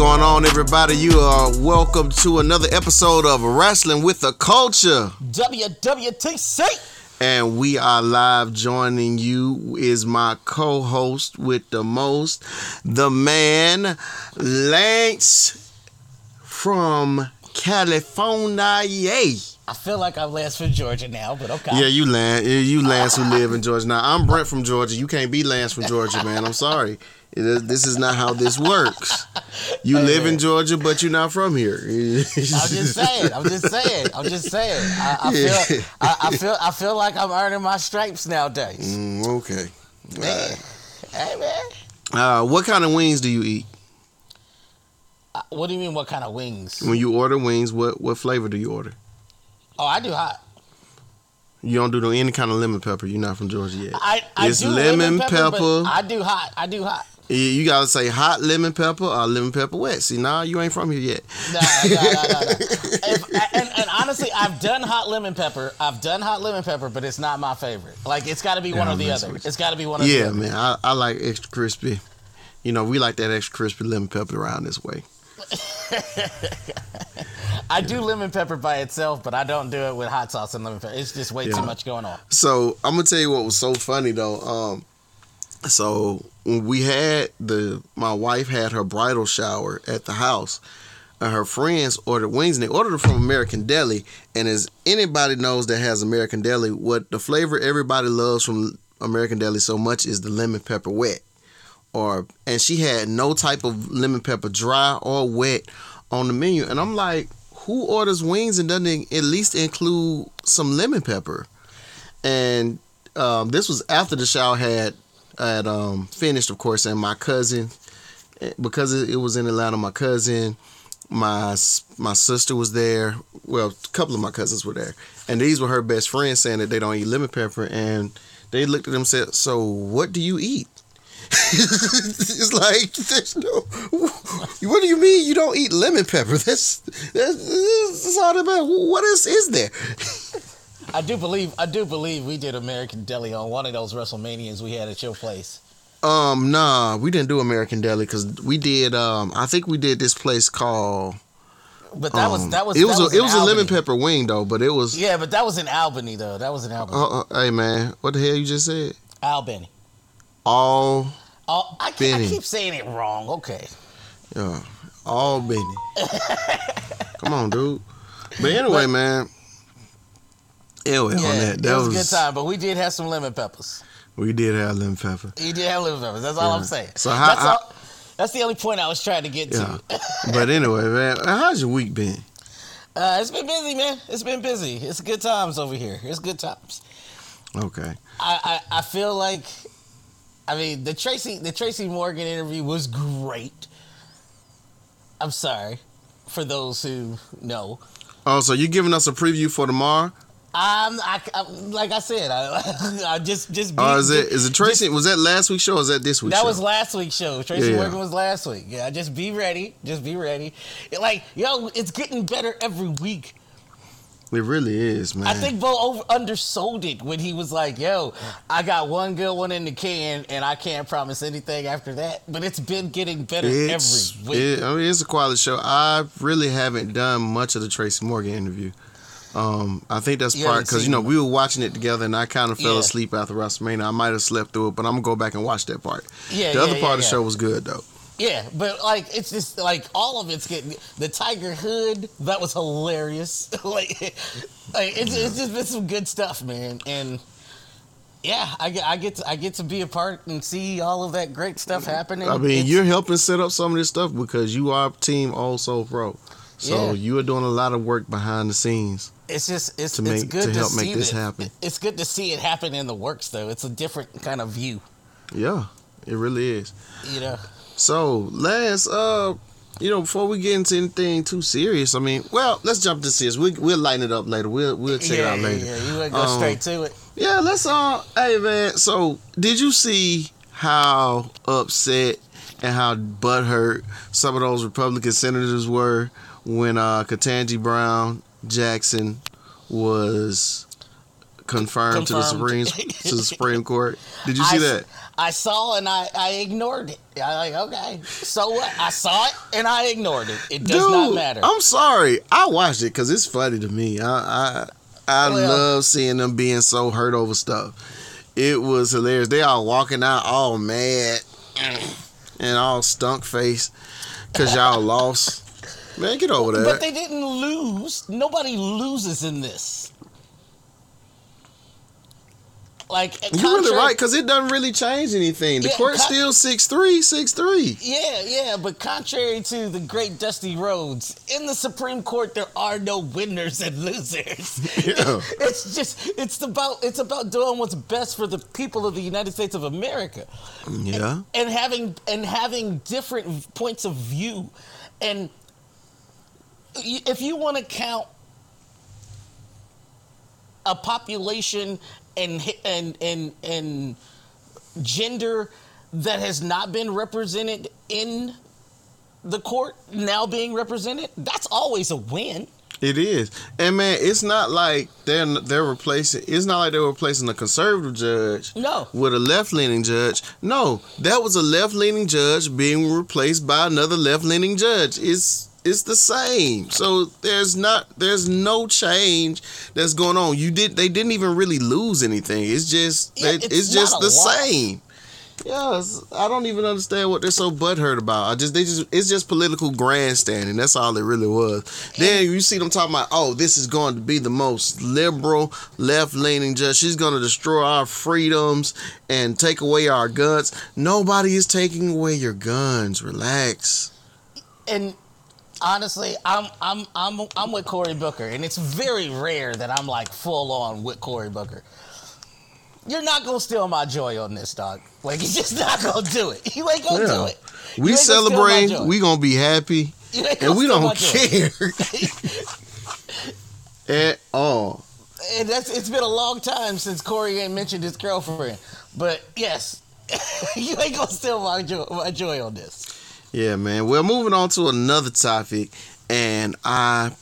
What's going on, everybody? You are welcome to another episode of Wrestling with the Culture. WWTC. And we are live. Joining you is my co host with the most, the man, Lance from California. I feel like I'm Lance from Georgia now, but okay. Yeah, you Lance. You Lance who live in Georgia. Now, I'm Brent from Georgia. You can't be Lance from Georgia, man. I'm sorry. Is- This is not how this works. You Hey, live in. Georgia, but you're not from here. I'm just saying. I'm just saying. I'm just saying. I, I feel. I, I feel. I feel like I'm earning my stripes nowadays. Mm, okay. Man. Hey man. Uh, what kind of wings do you eat? Uh, What do you mean? What kind of wings? When you order wings, what what flavor do you order? Oh, I do hot. You don't do no any kind of lemon pepper. You're not from Georgia yet. I, I It's do lemon pepper. but I do hot. I do hot. You- gotta say hot lemon pepper or lemon pepper wet. See, nah, you ain't from here yet. No, no, no, no, no. If, and, and honestly, I've done hot lemon pepper. I've done hot lemon pepper, but it's not my favorite. Like it's got to be one Yeah, or the other. It's got to be one or the Yeah, other. man, I, I like extra crispy. You know, we like that extra crispy lemon pepper around this way. I do lemon pepper by itself, but I don't do it with hot sauce and lemon pepper. It's just way Yeah. too much going on. So I'm gonna tell you what was so funny though. Um, so we had the my wife had her bridal shower at the house, and her friends ordered wings, and they ordered it from American Deli. And as anybody knows that has American Deli, what the flavor everybody loves from American Deli so much is the lemon pepper wet. Or and she had no type of lemon pepper dry or wet on the menu, and I'm like, who orders wings and doesn't at least include some lemon pepper? and um, this was after the shower had had um, finished, of course, and my cousin, eh, because it, was in Atlanta, my cousin, my my sister was there. Well, a couple of my cousins were there, and these were her best friends saying that they don't eat lemon pepper, and they looked at them and said, "So what do you eat?" it's like there's no. What do you mean you don't eat lemon pepper? That's that's, that's all about. What else is there? I do believe I do believe we did American Deli on one of those WrestleManias we had at your place. Um, nah, we didn't do American Deli because we did. Um, I think we did this place called. But that was um, that was It was that a, it was a lemon pepper wing though, but it was. Yeah, but that was in Albany though. That was in Albany. Uh, uh, hey man, what the hell you just said? Albany. All, Oh, I, keep- I keep saying it wrong. Okay. yeah, all Benny. Come on, dude. But anyway, man. Anyway, on that, that it was, a good time, but we did have some lemon peppers. we did have lemon pepper. You did have lemon peppers. That's all Yeah. I'm saying. So how- that's, how- all, that's the only point I was trying to get Yeah. to. but anyway, man, how's your week been? Uh, it's been busy, man. It's been busy. It's good times over here. It's good times. Okay. I, I, I feel like, I mean, the Tracy the Tracy Morgan interview was great. I'm sorry for those who know. Oh, so you giving us a preview for tomorrow? I'm, I, I'm like I said, I, I just just. Oh, be, Or is it is it just- Tracy? was that last week's show? or is that this week's That show? was last week's show. Tracy yeah. Morgan was last week. Yeah, just be ready. Just be ready. It, like, yo, it's getting better every week. It really is, man. I think Bo over, undersold it when he was like, "Yo, I got one good one in the can, and I can't promise anything after that." But it's been getting better it's, every week. it- I mean, it's a quality show. I really haven't done much of the Tracy Morgan interview. Um, I think that's You part because you know we were watching it together, and I kind of fell Yeah. asleep after WrestleMania. I might have slept through it, but I'm gonna go back and watch that part. Yeah, the yeah, other yeah, part of the show was good though. yeah, but like it's just like all of it's getting the Tiger Hood. That was hilarious. like, like it's, it's just been some good stuff, man. And yeah, I get I get to, I get to be a part and see all of that great stuff happening. I mean, It's- you're helping set up some of this stuff because you are Team All Soul Pro, so Yeah. you are doing a lot of work behind the scenes. It's just it's to it's make- good to to, help make this that- happen. It's good to see it happen in the works though. It's a different kind of view, Yeah, it really is. you know. So, last, uh, you know, before we get into anything too serious, I mean, well, let's jump to serious. We, we'll lighten it up later. We'll we'll check it out later. yeah. You want to go Um, straight to it? Yeah, let's uh hey man, so did you see how upset and how butthurt some of those Republican senators were when uh Ketanji Brown Jackson was confirmed, to the Supreme to the Supreme Court. Did you see I, that? I saw and I, I ignored it. I like okay, so what? I saw it and I ignored it. It does Dude, not matter. I'm sorry. I watched it because it's funny to me. I I, I Well- love seeing them being so hurt over stuff. It was hilarious. They all walking out all mad and all stunk face because y'all lost. Man, get over that. But they didn't lose. Nobody loses in this. Like You're really right because it doesn't really change anything. The Yeah, court's con- still six three, six three. Yeah, yeah, but contrary to the great Dusty Rhodes, in the Supreme Court there are no winners and losers. Yeah. it's just it's about it's about doing what's best for the people of the United States of America. Yeah. and having and having different points of view and if you want to count a population and and and and gender that has not been represented in the court now being represented that's always a win It is, and man, it's not like they're they're replacing. It's not like they're replacing a conservative judge no with a left leaning judge. No, that was a left leaning judge being replaced by another left leaning judge. It's it's the same. So there's not there's no change that's going on. You did they didn't even really lose anything. It's just Yeah, it's it's, just the loss. same. Yes, I don't even understand what they're so butthurt about. I just they just it's just political grandstanding. That's all it really was. Then you see them talking about, oh, this is going to be the most liberal, left leaning judge. She's going to destroy our freedoms and take away our guns. Nobody is taking away your guns. Relax. and honestly, I'm I'm I'm I'm with Cory Booker, and it's very rare that I'm like full on with Cory Booker. You're not gonna steal my joy on this, dog. Like you're just not gonna do it. You ain't gonna do Yeah. it. We ain't gonna celebrate. We gonna be happy, ain't and we don't care at all. And that's it's been a long time since Cory ain't mentioned his girlfriend. But yes, you ain't gonna steal my joy, my joy on this. Yeah, man. Well, moving on to another topic, and I,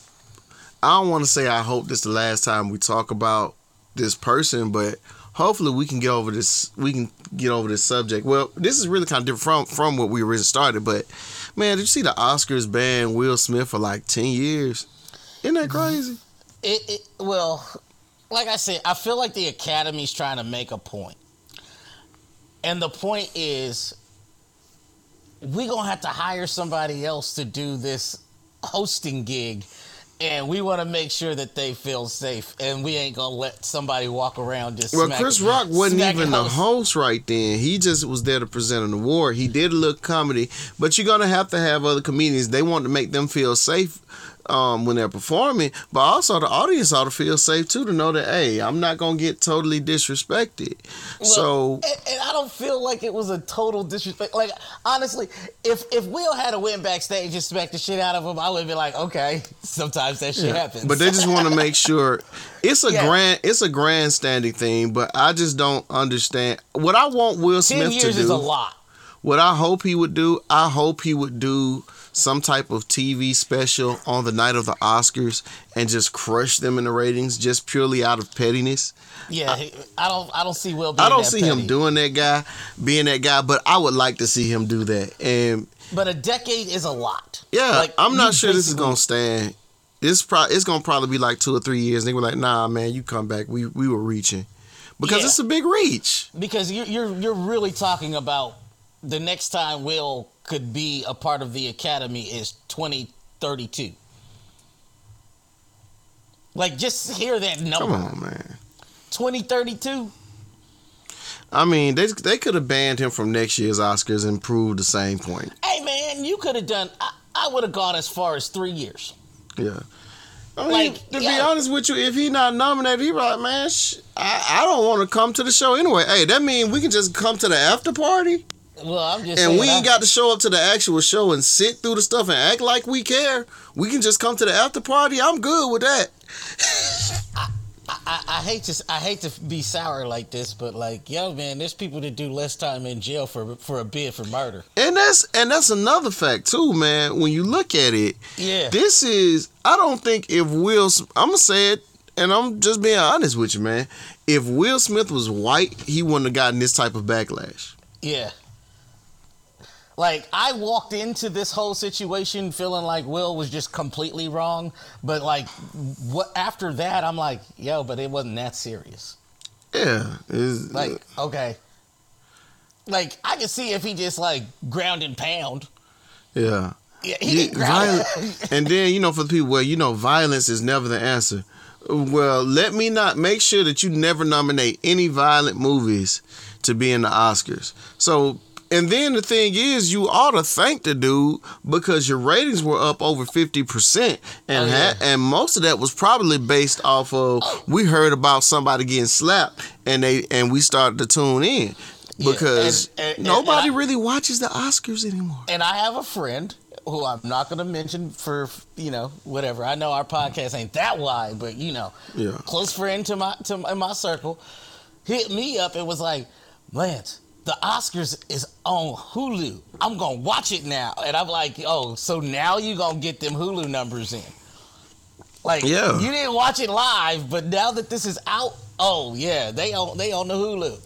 I don't want to say I hope this is the last time we talk about this person, but hopefully we can get over this. We can get over this subject. Well, this is really kind of different from from what we originally started, but man, did you see the Oscars ban Will Smith for like ten years? Isn't that crazy? It, it well, like I said, I feel like the Academy's trying to make a point, and the point is, we gonna have to hire somebody else to do this hosting gig, and we want to make sure that they feel safe, and we ain't gonna let somebody walk around just. Well, Chris Rock wasn't even the host right then. He just was there to present an award. He did a little comedy, but you're gonna have to have other comedians. They want to make them feel safe um, when they're performing, but also the audience ought to feel safe too to know that hey, I'm not gonna get totally disrespected. Well, so and, and I don't feel like it was a total disrespect. Like honestly, if if Will had a went backstage and smacked the shit out of him, I would be like, okay, sometimes that shit happens. But they just want to make sure it's a Yeah. grand it's a grandstanding thing. But I just don't understand what I want Will Smith to do. is a lot. What I hope he would do, I hope he would do some type of TV special on the night of the Oscars and just crush them in the ratings just purely out of pettiness. Yeah, he- I don't I don't see Will. Being I don't see petty. him doing that guy, being that guy, but I would like to see him do that. And But a decade is a lot. yeah, Like, I'm not sure this is gonna stand. This pro it's gonna probably be like two or three years. And they were like, nah, man, you come back. We we were reaching. Because Yeah. it's a big reach. because you're you're you're really talking about the next time Will could be a part of the Academy is 2032. Like just hear that number. Come on, man. 2032. I mean, they they could have banned him from next year's Oscars and proved the same point. Hey man, you could have done. I, I would have gone as far as three years. Yeah. I mean, Like, to be yeah. honest with you, if he not nominated, he like, man, sh- I, I don't want to come to the show anyway. Hey, that mean we can just come to the after party Well, I'm just and saying, we ain't I- got to show up to the actual show and sit through the stuff and act like we care. We can just come to the after party. I'm good with that. I, I hate to I hate to be sour like this, but like yo man, there's people that do less time in jail for for a bid for murder. And that's and that's another fact too, man. When you look at it, Yeah. this is I don't think if Will, I'm gonna say it, and I'm just being honest with you, man. If Will Smith was white, he wouldn't have gotten this type of backlash. Yeah. Like I walked into this whole situation feeling like Will was just completely wrong, but like what after that I'm like, yo, but it wasn't that serious. Yeah, it's, Like, okay. Like I could see if he just like ground and pound. yeah. Yeah, he Yeah, and then you know for the people where you know violence is never the answer well let me not make sure that you never nominate any violent movies to be in the oscars so and then the thing is you ought to thank the dude because your ratings were up over 50% and Oh, yeah. ha- and most of that was probably based off of we heard about somebody getting slapped and they and we started to tune in Yeah, because and- and- and nobody I- really watches the oscars anymore and I have a friend who I'm not going to mention for you know whatever. I know our podcast ain't that wide, but you know, Yeah. close friend to my to my, in my circle hit me up and was like, Lance, the Oscars is on Hulu. I'm gonna watch it now, and I'm like, oh, so now you gonna get them Hulu numbers in? Like, Yeah. you didn't watch it live, but now that this is out, oh yeah, they on they on the Hulu.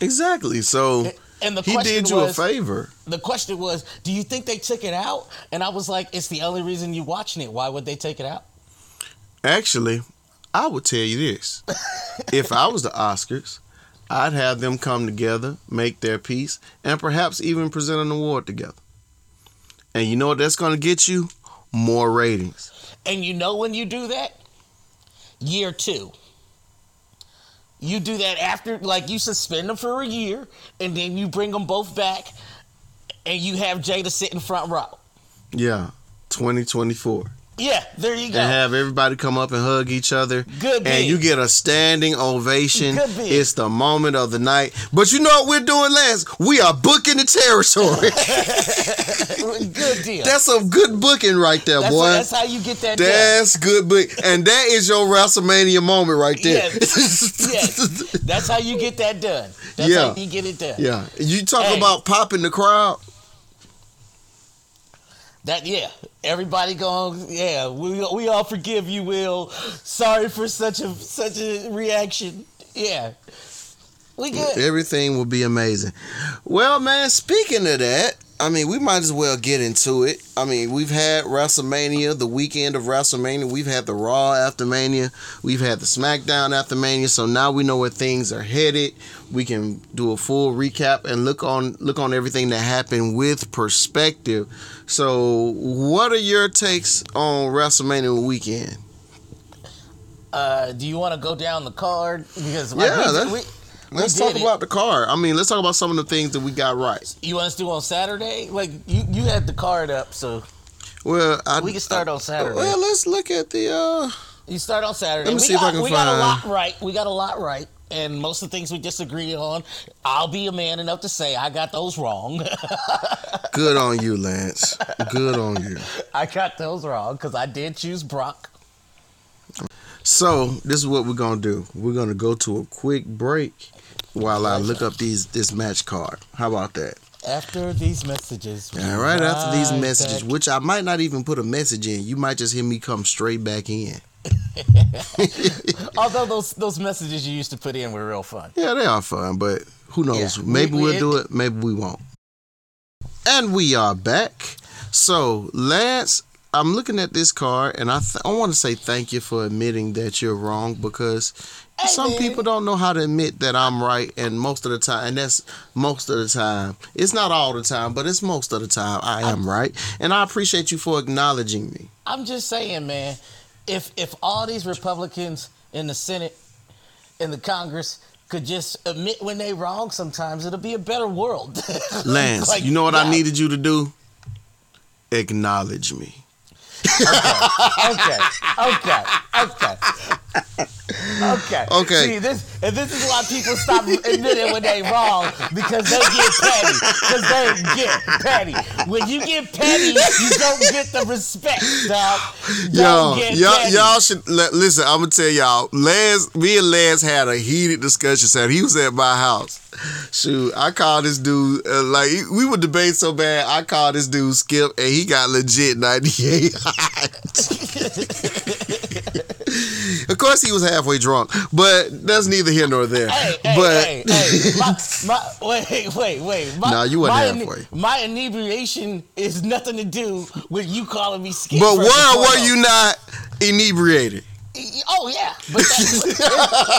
exactly so And the he did you was, a favor the question was, do you think they took it out? And I was like, it's the only reason you watching it. Why would they take it out? Actually, I would tell you this. if I was the Oscars, I'd have them come together, make their peace, and perhaps even present an award together. And you know what that's going to get you? More ratings. And you know when you do that? Year two. You do that after, like, you suspend them for a year, and then you bring them both back, and you have Jada sit in front row. Yeah, 2024. Yeah, there you go. And have everybody come up and hug each other. Good And you get a standing ovation. Good. It's the moment of the night. But you know what we're doing, Lance? We are booking the territory. Good deal. that's some good booking right there, that's, boy. that's how you get that done. That's good, but and that is your WrestleMania moment right there. Yes. Yes. That's how you get that done. That's Yeah. how you get it done. yeah, you talk Hey. about popping the crowd. That yeah, everybody going yeah. We we all forgive you, Will. Sorry for such a such a reaction. Yeah, we good. Everything will be amazing. Well, man, speaking of that, I mean, we might as well get into it. I mean, we've had WrestleMania, the weekend of WrestleMania. We've had the Raw after Mania. We've had the SmackDown after Mania. So now we know where things are headed. We can do a full recap and look on look on everything that happened with perspective. So, what are your takes on WrestleMania weekend? Uh, do you want to go down the card because Yeah, we- that's- we- we Let's talk it. about the card. I mean, let's talk about some of the things that we got right. You want us to do on Saturday? Like you you had the card up, so Well, I, we can start on Saturday. Well, let's look at the. uh You start on Saturday. Let me we see if I can we got a lot right. We got a lot right. And most of the things we disagree on, I'll be a man enough to say I got those wrong. Good on you, Lance. Good on you. I got those wrong because I did choose Brock. So this is what we're gonna do. We're gonna go to a quick break while I look up these this match card. How about that? After these messages. All right. After these messages, back- which I might not even put a message in, you might just hear me come straight back in. Although those those messages you used to put in were real fun. Yeah, they are fun, but who knows? Yeah, maybe we- we, we- will do it. Maybe we won't. And we are back. So, Lance, I'm looking at this card, and I th- I want to say thank you for admitting that you're wrong because Hey, some people don't know how to admit that I'm right, and most of the time, and that's most of the time. It's not all the time, but it's most of the time I am right, and I appreciate you for acknowledging me. I'm just saying, man, if if all these Republicans in the Senate, in the Congress could just admit when they wrong sometimes, it'll be a better world. Lance, Like, you know what I needed you to do? Acknowledge me. okay, okay, okay. Okay. Okay. Okay. See, this and this is why people stop admitting when they wrong because they get petty. Because they get petty. When you get petty, you don't get the respect, dog. Yo, y'all, y'all should li- listen. I'm gonna tell y'all. Lance, me and Lance had a heated discussion. Said he was at my house. Shoot, I called this dude uh, like we would debate so bad. I called this dude Skip, and he got legit 98. Of course, he was halfway drunk, but that's neither here nor there. Hey, hey, but hey, hey, my, my, wait, wait, wait. My, Nah, you wasn't my, halfway. My inebriation is nothing to do with you calling me skinny. but why were you not inebriated? Oh yeah, but that,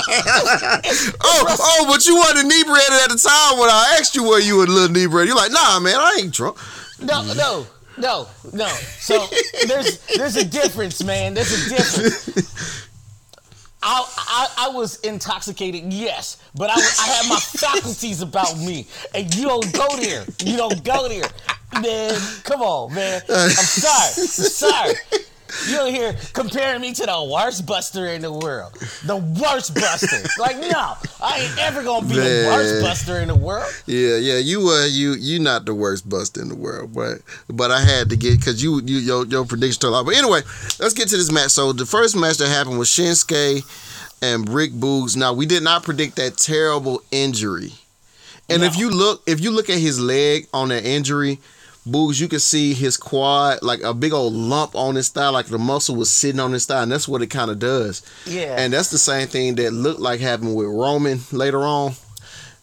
Oh, oh, but you weren't inebriated at the time when I asked you were you were a little inebriated. You're like, nah, man, I ain't drunk. no, no, no, no. So there's there's a difference, man. There's a difference. I, I, I was intoxicated, yes, but I, I had my faculties about me, and you don't go there. You don't go there, man. Come on, man. I'm sorry. I'm sorry. You don't hear comparing me to the worst buster in the world. The worst buster. Like, no, I ain't ever gonna be the worst buster in the world. Yeah, yeah, you were you you not the worst bust in the world, but but I had to get because you you your your prediction told out. But anyway, let's get to this match. So the first match that happened was Shinsuke and Rick Boogs. Now we did not predict that terrible injury, and if you look if you look at his leg on that injury. Boogs, you could see his quad, like a big old lump on his thigh, like the muscle was sitting on his thigh, and that's what it kind of does. Yeah. And that's the same thing that looked like happened with Roman later on.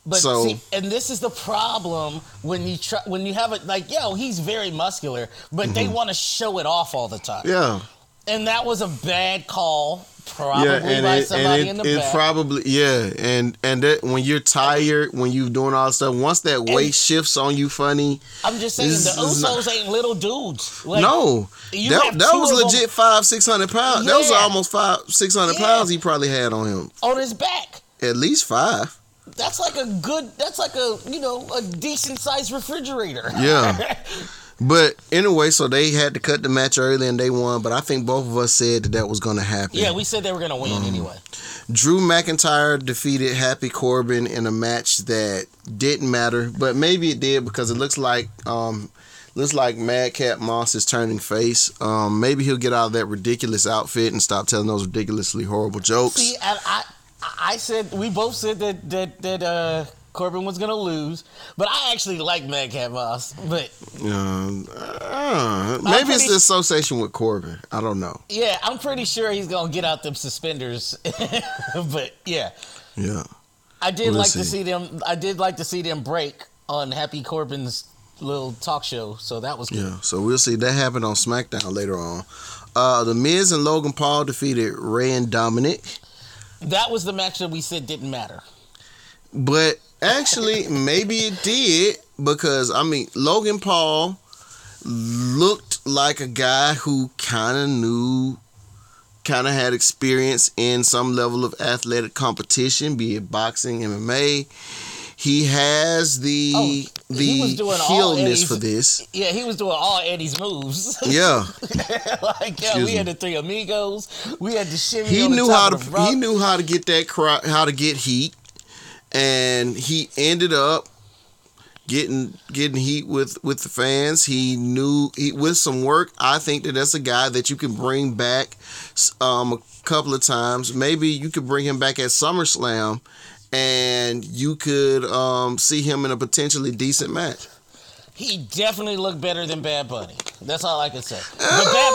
But So- see, and this is the problem when you try when you have it like, yo, he's very muscular, but they want to show it off all the time. Mm-hmm. Yeah. And that was a bad call, probably yeah, and by it, somebody and in the it back. probably yeah, and and that when you're tired, when you're doing all that stuff, once that weight shifts on you, funny. I'm just saying this the is not- ain't little dudes. Like, no, that that was of them- legit five six hundred pounds. That was almost five six hundred Yeah. pounds he probably had on him. on his back. At least five. That's like a good. That's like a you know a decent sized refrigerator. Yeah. But anyway, so they had to cut the match early and they won. But I think both of us said that that was going to happen. yeah, we said they were gonna win Mm. anyway. Drew McIntyre defeated Happy Corbin in a match that didn't matter, but maybe it did because it looks like um, looks like Madcap Moss is turning face. Um, maybe he'll get out of that ridiculous outfit and stop telling those ridiculously horrible jokes. See, and I, I said we both said that that that uh, Corbin was gonna lose, but I actually like Madcap Moss. But Um, uh, maybe it's the association with Corbin. I don't know. yeah, I'm pretty sure he's gonna get out them suspenders. but yeah, Yeah. I did We'll like see. to see them. I did like to see them break on Happy Corbin's little talk show. So that was good. Yeah, so we'll see. That happened on SmackDown later on. Uh, the Miz and Logan Paul defeated Rey and Dominic. That was the match that we said didn't matter. But actually, maybe it did because I mean, Logan Paul looked like a guy who kind of knew, kind of had experience in some level of athletic competition, be it boxing, MMA. He has the Oh, he the was doing all heelness Eddie's- for this. Yeah, he was doing all Eddie's moves. Yeah, like yeah, Excuse we had the three amigos. We had the shimmy. he knew how to he knew how to get that crowd how to get heat and he ended up getting getting heat with with the fans. He knew he with some work i think that that's a guy that you can bring back um a couple of times. Maybe you could bring him back at SummerSlam and you could um see him in a potentially decent match. He definitely looked better than Bad Bunny. That's all I can say. But Bad,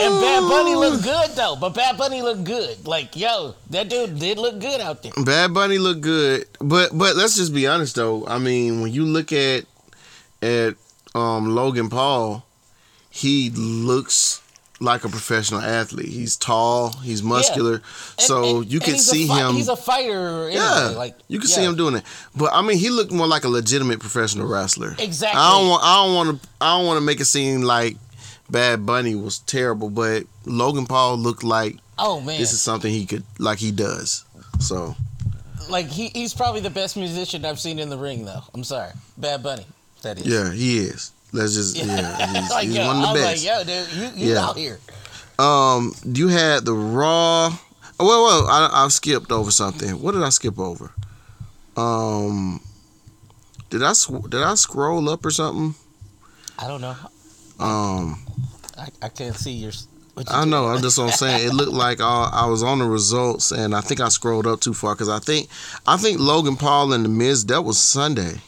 and Bad Bunny looked good though. But Bad Bunny looked good. Like yo, that dude did look good out there. Bad Bunny looked good, but but let's just be honest though. I mean, when you look at at um, Logan Paul, he looks like a professional athlete. He's tall, he's muscular, And- so and- you can see fi- him. He's a fighter. Anyway. yeah, like you can yeah. see him doing it. But I mean, he looked more like a legitimate professional wrestler. Exactly. I don't want. I don't want to. I don't want to make it seem like Bad Bunny was terrible, but Logan Paul looked like Oh man, this is something he could like he does. So like he, he's probably the best musician I've seen in the ring though. I'm sorry, Bad Bunny. That is. yeah, he is. Let's just yeah, he's, like he's yo, one of the I was best. like, yo, dude, you you Yeah. out here. Um, you had the Raw. Oh, well, well, I, I skipped over something. What did I skip over? Um, did I did I scroll up or something? I don't know. Um, I, I can't see your. What you I know. I'm just on saying. It looked like uh, I was on the results, and I think I scrolled up too far because I think I think Logan Paul and the Miz that was Sunday.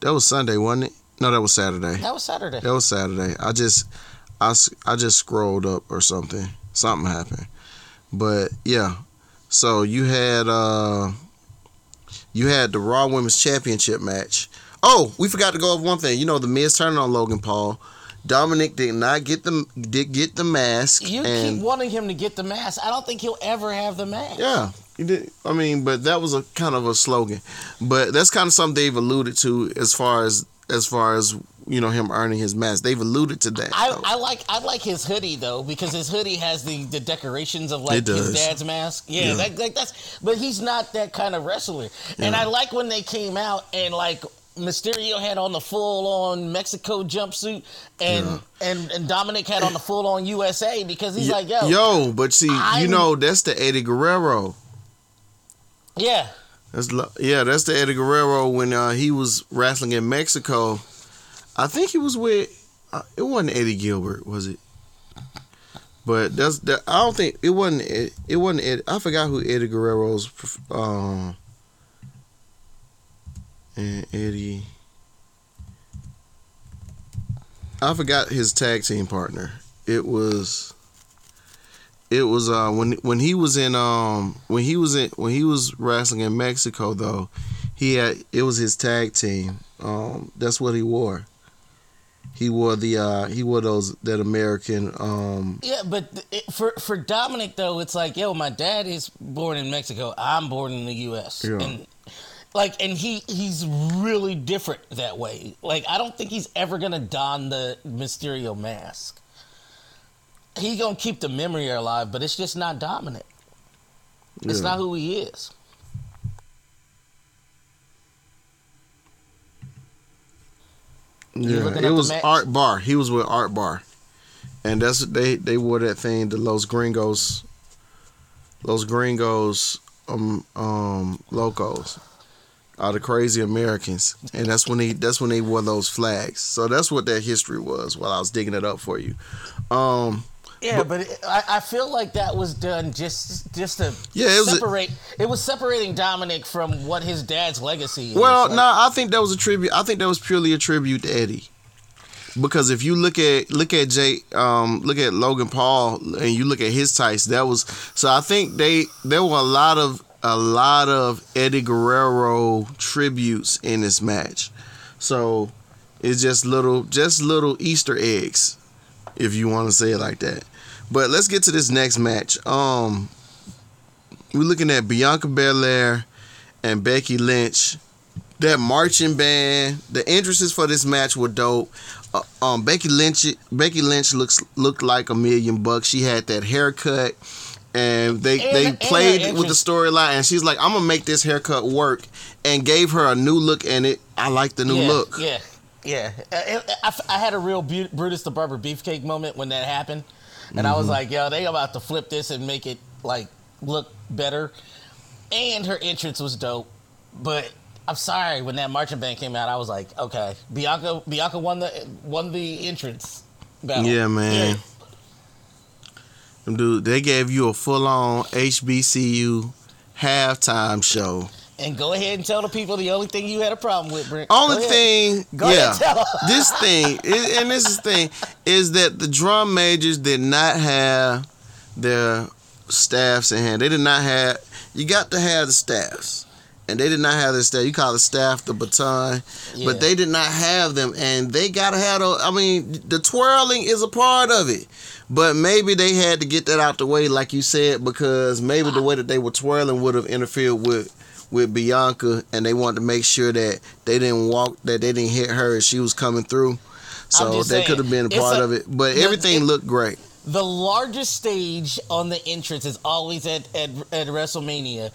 That was Sunday, wasn't it? No, that was Saturday. That was Saturday. That was Saturday. I just, I, I just scrolled up or something. Something happened. But yeah, so you had uh you had the Raw Women's Championship match. Oh, we forgot to go over one thing. You know, the Miz turning on Logan Paul. Dominic did not get the did get the mask. You keep wanting him to get the mask. I don't think he'll ever have the mask. yeah, he did. I mean, but that was a kind of a slogan. But that's kind of something they've alluded to as far as as far as you know him earning his mask. They've alluded to that. I. I like I like his hoodie though because his hoodie has the, the decorations of like his dad's mask. Yeah, Yeah. That, like that's but he's not that kind of wrestler. And I like when they came out and like Mysterio had on the full on Mexico jumpsuit and Yeah. and and Dominic had on the full on USA because he's Yo- like yo, yo, but see, you I'm- know that's the Eddie Guerrero. yeah That's yeah, that's the Eddie Guerrero when uh, he was wrestling in Mexico. I think he was with. Uh, it wasn't Eddie Gilbert, was it? But that's that. I don't think it wasn't. Ed- It wasn't. Ed, I forgot who Eddie Guerrero's. Um, and Eddie. I forgot his tag team partner. It was. It was uh when when he was in um when he was in when he was wrestling in Mexico though, he had it was his tag team. Um that's what he wore. He wore the uh he wore those that American um Yeah, but it, for for Dominic though, it's like, yo, my dad is born in Mexico. I'm born in the U.S. Yeah. and like, and he he's really different that way. Like, I don't think he's ever gonna don the Mysterio mask. He gonna keep the memory alive, but it's just not Dominic. It's not who he is. Yeah, it was? Art Barr. He was with Art Barr, and that's they they wore that thing. The Los Gringos, Los Gringos, um um locos, are the crazy Americans, and that's when they that's when they wore those flags. So that's what that history was. While I was digging it up for you, um Yeah, but, it, I, I feel like that was done just just to Yeah, it was a- separate. it was separating Dominic from what his dad's legacy is. Well, Like, no, I think that was a tribute. I think that was purely a tribute to Eddie. Because if you look at look at Jay, um, look at Logan Paul, and you look at his tights, that was so. I think they there were a lot of a lot of Eddie Guerrero tributes in this match. So it's just little just little Easter eggs, if you want to say it like that. But let's get to this next match. Um, we're looking at Bianca Belair and Becky Lynch. That marching band, the entrances for this match were dope. Uh, um, Becky Lynch, Becky Lynch looks looked like a million bucks. She had that haircut, and they And- they and played with the storyline. And she's like, "I'm gonna make this haircut work," and gave her a new look. And it, I like the new yeah, look. Yeah, yeah. I, I, I had a real Brutus the Barber beefcake moment when that happened, and I was Mm-hmm. like, yo, they about to flip this and make it like look better. And her entrance was dope, but I'm sorry when that marching band came out, I was like, okay, Bianca, Bianca won the won the entrance battle. Yeah, man. Them Dude, they gave you a full on HBCU halftime show. And go ahead and tell the people the only thing you had a problem with, Brent. Only thing, Go ahead, yeah, this thing, and this is the thing, is that the drum majors did not have their staffs in hand. They did not have. You got to have the staffs, and they did not have the staff. You call the staff the baton, Yeah. but they did not have them, and they got to have. The, I mean, the twirling is a part of it. But maybe they had to get that out the way, like you said, because maybe the way that they were twirling would have interfered with with Bianca, and they wanted to make sure that they didn't walk, that they didn't hit her as she was coming through. So that could have been a part a- of it. But the- everything it- looked great. The largest stage on the entrance is always at, at, at WrestleMania,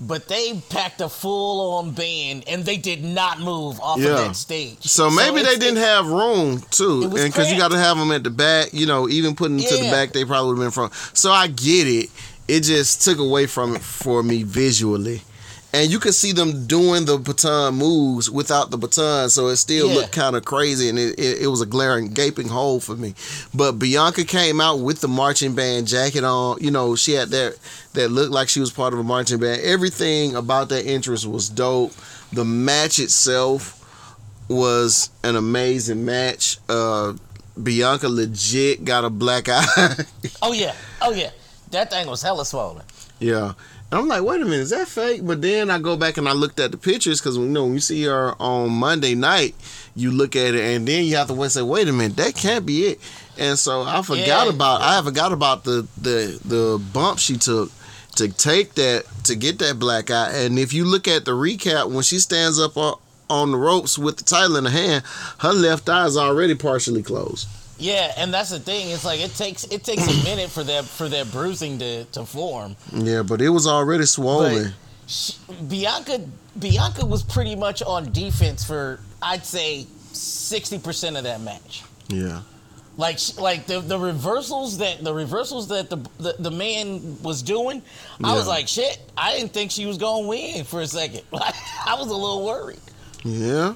but they packed a full on band and they did not move off Yeah. of that stage. So maybe they didn't have room too, and because you got to have them at the back, you know, even putting them to the back, they probably would have been from. So I get it. It just took away from it for me visually, and you could see them doing the baton moves without the baton, so it still Yeah. looked kind of crazy, and it, it, it was a glaring, gaping hole for me. But Bianca came out with the marching band jacket on. You know, she had that that looked like she was part of a marching band. Everything about that entrance was dope. The match itself was an amazing match. Uh, Bianca legit got a black eye. Oh, yeah. Oh, yeah. That thing was hella swollen. Yeah. I'm like, wait a minute, is that fake? But then I go back and I looked at the pictures because you know when you see her on Monday night, you look at it and then you have to wait and say, wait a minute, that can't be it. And so I forgot Yeah. about I forgot about the the the bump she took to take that to get that black eye. And if you look at the recap when she stands up on, on the ropes with the title in her hand, her left eye is already partially closed. Yeah, and that's the thing. It's like it takes it takes a minute for that for that bruising to, to form. Yeah, but it was already swollen. She, Bianca Bianca was pretty much on defense for I'd say sixty percent of that match. yeah. Like like the, the reversals that the reversals that the the, the man was doing, I was like shit. I didn't think she was gonna win for a second. Like I was a little worried. Yeah.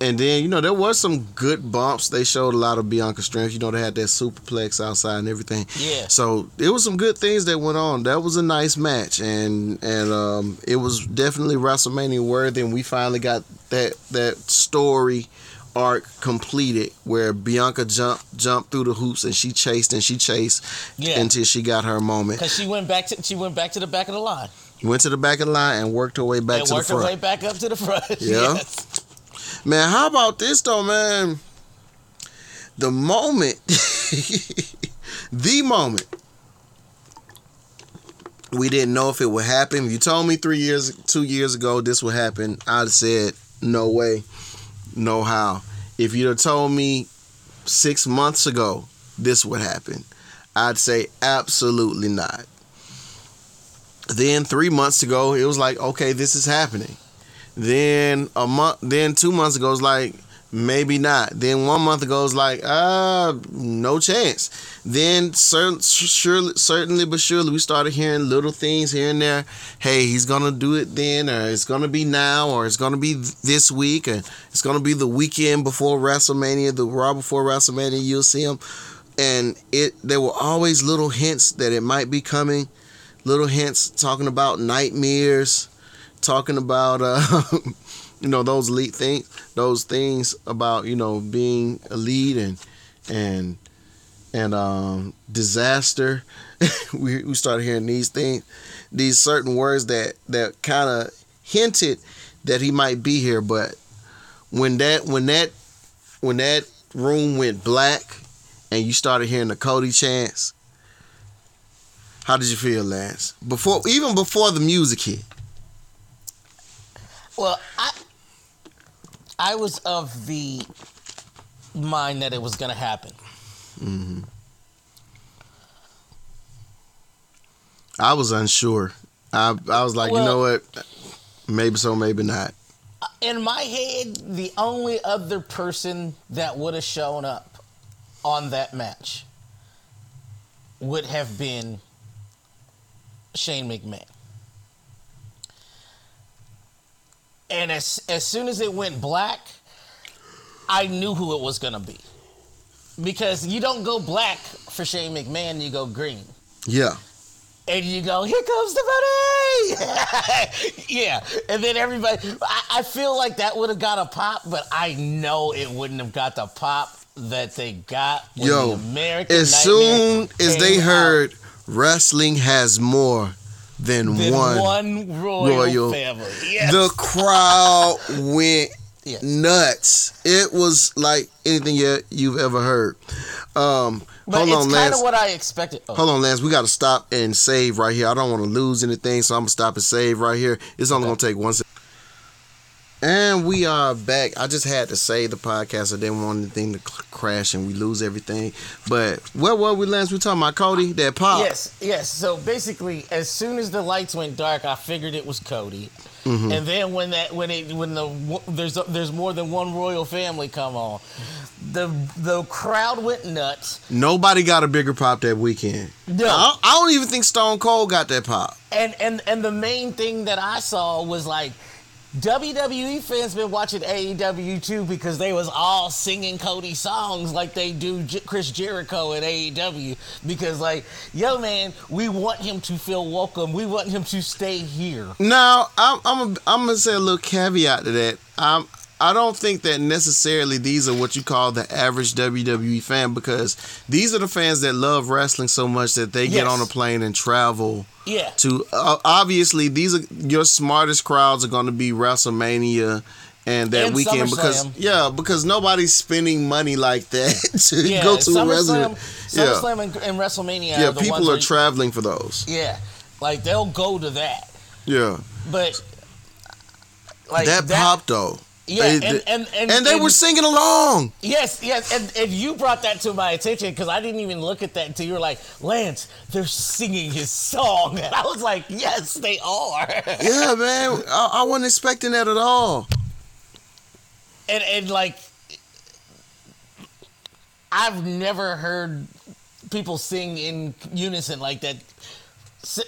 And then, you know, there was some good bumps. They showed a lot of Bianca strength. You know, they had that superplex outside and everything. Yeah. So there was some good things that went on. That was a nice match. And and um it was definitely WrestleMania worthy and we finally got that that story arc completed where Bianca jumped jumped through the hoops and she chased and she chased Yeah. until she got her moment. Cause she went back to she went back to the back of the line Went to the back of the line and worked her way back and to the front. worked her way back up to the front. Yeah. Yes. Man, how about this though, man? The moment, the moment, we didn't know if it would happen. If you told me three years, two years ago, this would happen, I'd have said, no way, no how. If you'd have told me six months ago this would happen, I'd say absolutely not. Then three months ago, it was like, okay, this is happening. Then a month, then two months ago, it's like maybe not. Then one month ago, it's like ah, no chance. Then cer- surely, certainly, but surely, we started hearing little things here and there. Hey, he's gonna do it then, or it's gonna be now, or it's gonna be this week, or it's gonna be the weekend before WrestleMania, the Raw before WrestleMania. You'll see him, and it. There were always little hints that it might be coming. Little hints talking about nightmares talking about uh you know those elite things those things about you know being elite and and and um disaster. We, we started hearing these things these certain words that that kind of hinted that he might be here but when that when that when that room went black and you started hearing the Cody chants how did you feel Lance? Before even before the music hit Well, I I was of the mind that it was gonna happen. Mm-hmm. I was unsure. I I was like, you know what? Maybe so, maybe not. In my head, the only other person that would have shown up on that match would have been Shane McMahon. And as as soon as it went black, I knew who it was gonna be. Because you don't go black for Shane McMahon, you go green. Yeah. and you go, here comes the money. yeah, and then everybody. I, I feel like that would have got a pop, but I know it wouldn't have got the pop that they got. Yo, the American as Nightmare soon as they out heard wrestling has more than, than one, one, royal, royal- family. Yes. the crowd went Yes. nuts. It was like anything you, you've ever heard. Um, but hold it's on, Lance. of what I expected. Oh, Hold on, Lance. We got to stop and save right here. I don't want to lose anything, so I'm gonna stop and save right here. It's only gonna take one second. And we are back. I just had to save the podcast. I didn't want anything to crash and we lose everything. But where were we, Lance? We talking about Cody that pop. Yes, yes. So basically, as soon as the lights went dark, I figured it was Cody. Mm-hmm. And then when that when it when the there's there's more than one royal family come on, the the crowd went nuts. Nobody got a bigger pop that weekend. No. I, I don't even think Stone Cold got that pop. And and and the main thing that I saw was like WWE fans been watching AEW too because they was all singing Cody songs like they do J- Chris Jericho at AEW because like yo man we want him to feel welcome we want him to stay here Now, I'm I'm a, I'm gonna say a little caveat to that. I'm I don't think that necessarily these are what you call the average WWE fan because these are the fans that love wrestling so much that they get Yes. on a plane and travel Yeah. to. Uh, obviously, these are your smartest crowds are going to be WrestleMania and that And weekend because yeah, because nobody's spending money like that to Yeah. go to a SummerSlam, wrestling. Yeah, SummerSlam and, and WrestleMania. yeah, are the people are traveling for those. Yeah, like they'll go to that, Yeah, but like that, popped though. Yeah, They- and, they- and, and and they were singing along. Yes, yes, and, and you brought that to my attention because I didn't even look at that until you were like, Lance, they're singing his song, and I was like, yes, they are. Yeah, man, I, I wasn't expecting that at all. and and like, I've never heard people sing in unison like that.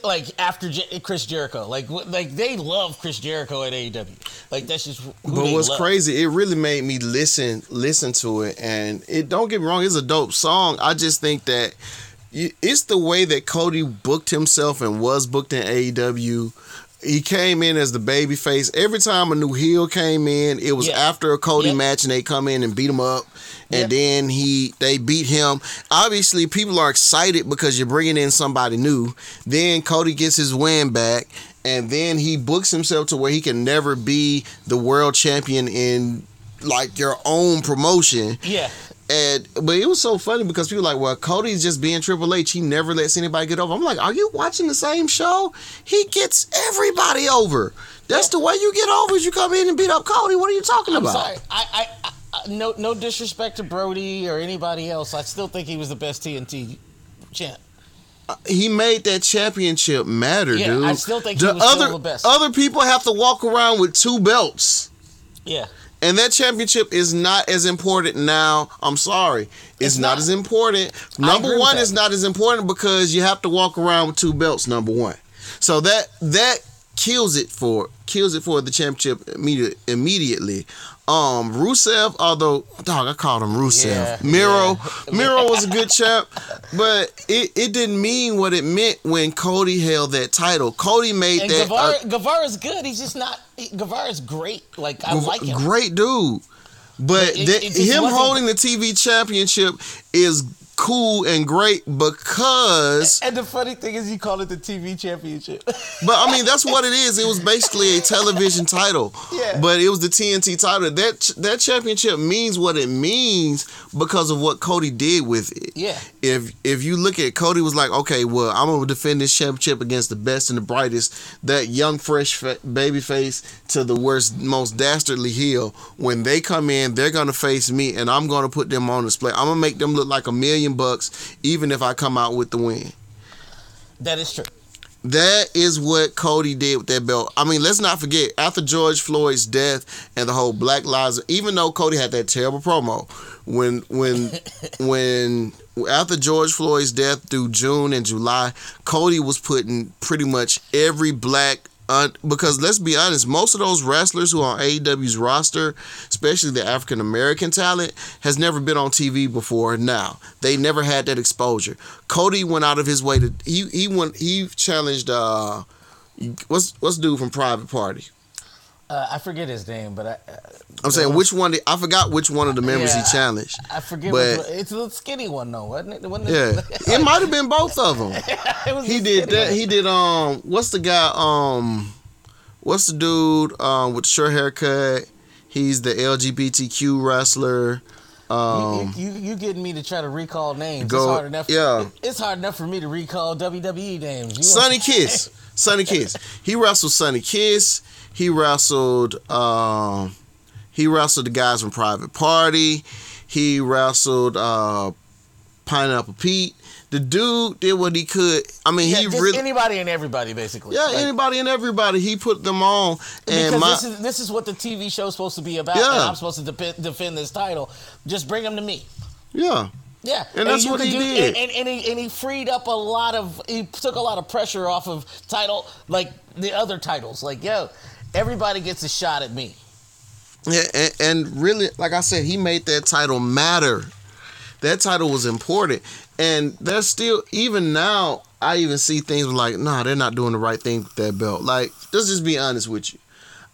Like after Je- Chris Jericho, like like they love Chris Jericho at AEW. Like that's just But what's love. crazy, it really made me listen listen to it, and it don't get me wrong, it's a dope song. I just think that it's the way that Cody booked himself and was booked in AEW. He came in as the baby face. Every time a new heel came in, it was Yeah. after a Cody Yep. match, and they come in and beat him up, and Yep. then he they beat him. Obviously, people are excited because you're bringing in somebody new. Then Cody gets his win back, and then he books himself to where he can never be the world champion in like your own promotion. Yeah, And but it was so funny because people were like, well, Cody's just being Triple H. He never lets anybody get over. I'm like, are you watching the same show? He gets everybody over. That's the way you get over. Is you come in and beat up Cody. What are you talking I'm about? sorry. I, I, I, no, no disrespect to Brody or anybody else. I still think he was the best TNT champ. Uh, he made that championship matter, Yeah, dude. I still think he was still other the best. other people have to walk around with two belts. Yeah, And that championship is not as important now. I'm sorry. It's, It's not. not. as important. Number one is not as important because you have to walk around with two belts, number one. So that that kills it for kills it for the championship immediate, immediately. Um Rusev, although dog, I called him Rusev. Yeah, Miro. yeah. Miro was a good chap, but it, it didn't mean what it meant when Cody held that title. Cody made and that uh, Guevara, Guevara's good. He's just not. Guevara's great. Like I Gr- like him. Great dude. But it- that- it him holding the TV championship is cool and great because And the funny thing is, you call it the TV championship. but I mean that's what it is. It was basically a television title. Yeah. But it was the TNT title. That that championship means what it means because of what Cody did with it. yeah, If if you look at Cody was like, okay, well, I'm gonna defend this championship against the best and the brightest. That young fresh fa- baby face to the worst, most dastardly heel. When they come in, they're gonna face me, and I'm gonna put them on display. I'm gonna make them look like a million bucks, even if I come out with the win. that is true. That is what Cody did with that belt. I mean, let's not forget after George Floyd's death and the whole Black Lives. Even though Cody had that terrible promo, when when when after George Floyd's death through June and July, Cody was putting pretty much every black. Un- because let's be honest, most of those wrestlers who are on AEW's roster, especially the African American talent, has never been on TV before. Now they never had that exposure. Cody went out of his way to he he went he challenged uh what's what's dude from Private Party. Uh, I forget his name, but I, uh, I'm saying which one I forgot which one of the members Yeah, he challenged. I forget. But- which. It's the skinny one though, wasn't it? Wasn't Yeah, it? it might have been both of them. He did that. one. He did um. What's the guy um? What's the dude um with the short haircut? He's the LGBTQ wrestler. Um, you, you, you getting me to try to recall names? Go- it's hard enough. yeah. it's hard enough for me to recall WWE names. You Sonny Kiss. Sonny Kiss. He wrestled Sonny Kiss. He wrestled um he wrestled the guys from Private Party. He wrestled uh Pineapple Pete. The dude did what he could. I mean, Yeah, he really anybody and everybody basically. Yeah, Like, anybody and everybody, he put them on. And because my this is this is what the TV show's supposed to be about, Yeah. and I'm supposed to defend, defend this title. Just bring them to me. yeah. Yeah, And that's what he did. And, and, and he and he freed up a lot of. He took a lot of pressure off of title, like the other titles. Like, yo, everybody gets a shot at me. Yeah, and, and really, like I said, he made that title matter. That title was important, and there's still even now. I even see things like, nah, they're not doing the right thing with that belt. Like, let's just be honest with you.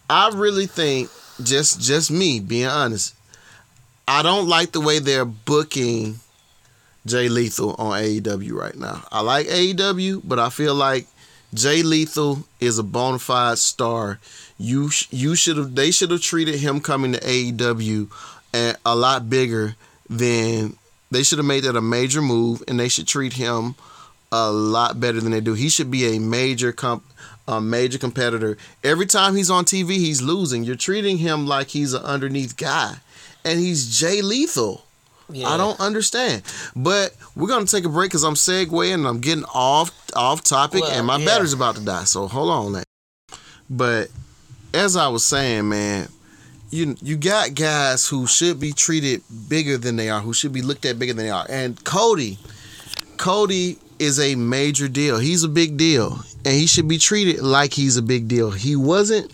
I really think just just me being honest. I don't like the way they're booking Jay Lethal on AEW right now. I like AEW, but I feel like Jay Lethal is a bona fide star. You sh- you should have they should have treated him coming to AEW a, a lot bigger than they should have made that a major move, and they should treat him a lot better than they do. He should be a major comp a major competitor. Every time he's on TV, he's losing. You're treating him like he's an underneath guy, and he's Jay Lethal. Yeah. I don't understand. But we're gonna take a break because I'm segueing and I'm getting off off topic, Well, and my yeah. battery's about to die. So hold on, that. But as I was saying, man, you you got guys who should be treated bigger than they are, who should be looked at bigger than they are, and Cody, Cody is a major deal. He's a big deal, and he should be treated like he's a big deal. He wasn't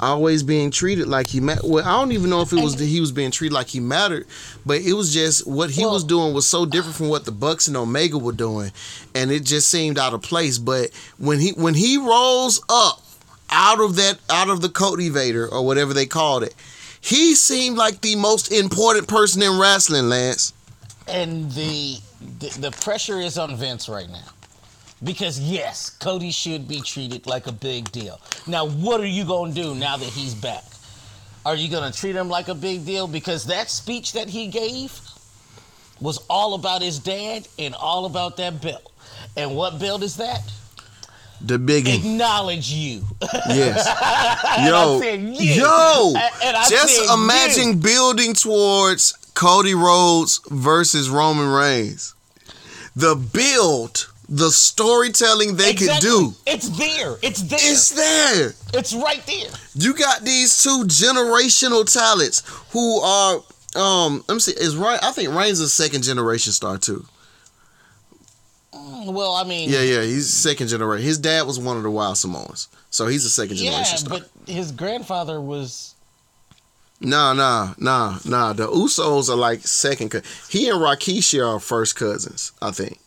always being treated like he mattered. Well, I don't even know if it was that he was being treated like he mattered, but it was just what he Well- was doing was so different from what the Bucks and Omega were doing, and it just seemed out of place. But when he when he rolls up out of that out of the cultivator or whatever they called it, he seemed like the most important person in wrestling, Lance. and the, the the pressure is on Vince right now. Because yes, Cody should be treated like a big deal. Now, what are you going to do now that he's back? Are you going to treat him like a big deal because that speech that he gave was all about his dad and all about that belt. And what belt is that? The biggie. Acknowledge you. Yes. Yo, said you. yo. And- and I Just said imagine building towards Cody Rhodes versus Roman Reigns. The build, the storytelling they could do. It's there. It's there. It's there. it's right there. You got these two generational talents who are um let me see, is right I think Reigns is a second generation star too. Mm, well, I mean, Yeah, yeah, he's second generation. His dad was one of the Wild Samoans. So he's a second yeah, generation star. but his grandfather was. Nah, nah, nah, nah. The Usos are like second. Co- he and Rikishi are first cousins, I think.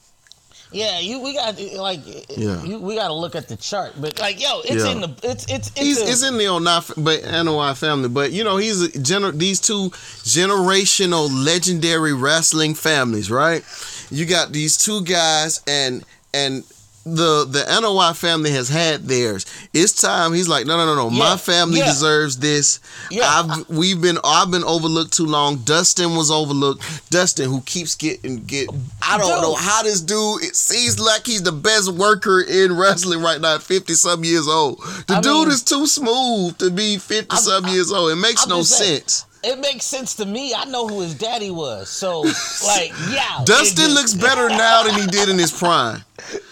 Yeah, you we got like Yeah. you, we got to look at the chart, but like yo, it's Yeah. in the it's it's it's, He's a- it's in the Onaf, but Anoa'i family. But you know, he's a gener- these two generational legendary wrestling families, right? You got these two guys, and and the the Anoa'i family has had theirs. It's time. He's like, no, no, no, no. Yeah, My family yeah. deserves this. Yeah. I've we've been I've been overlooked too long. Dustin was overlooked. Dustin, who keeps getting get. I don't Dude. know how this dude. It seems like he's the best worker in wrestling right now. Fifty some years old. The I dude mean- is too smooth to be fifty some years old. It makes no sense. It makes sense to me. I know who his daddy was, so like yeah. Dustin looks better now than he did in his prime.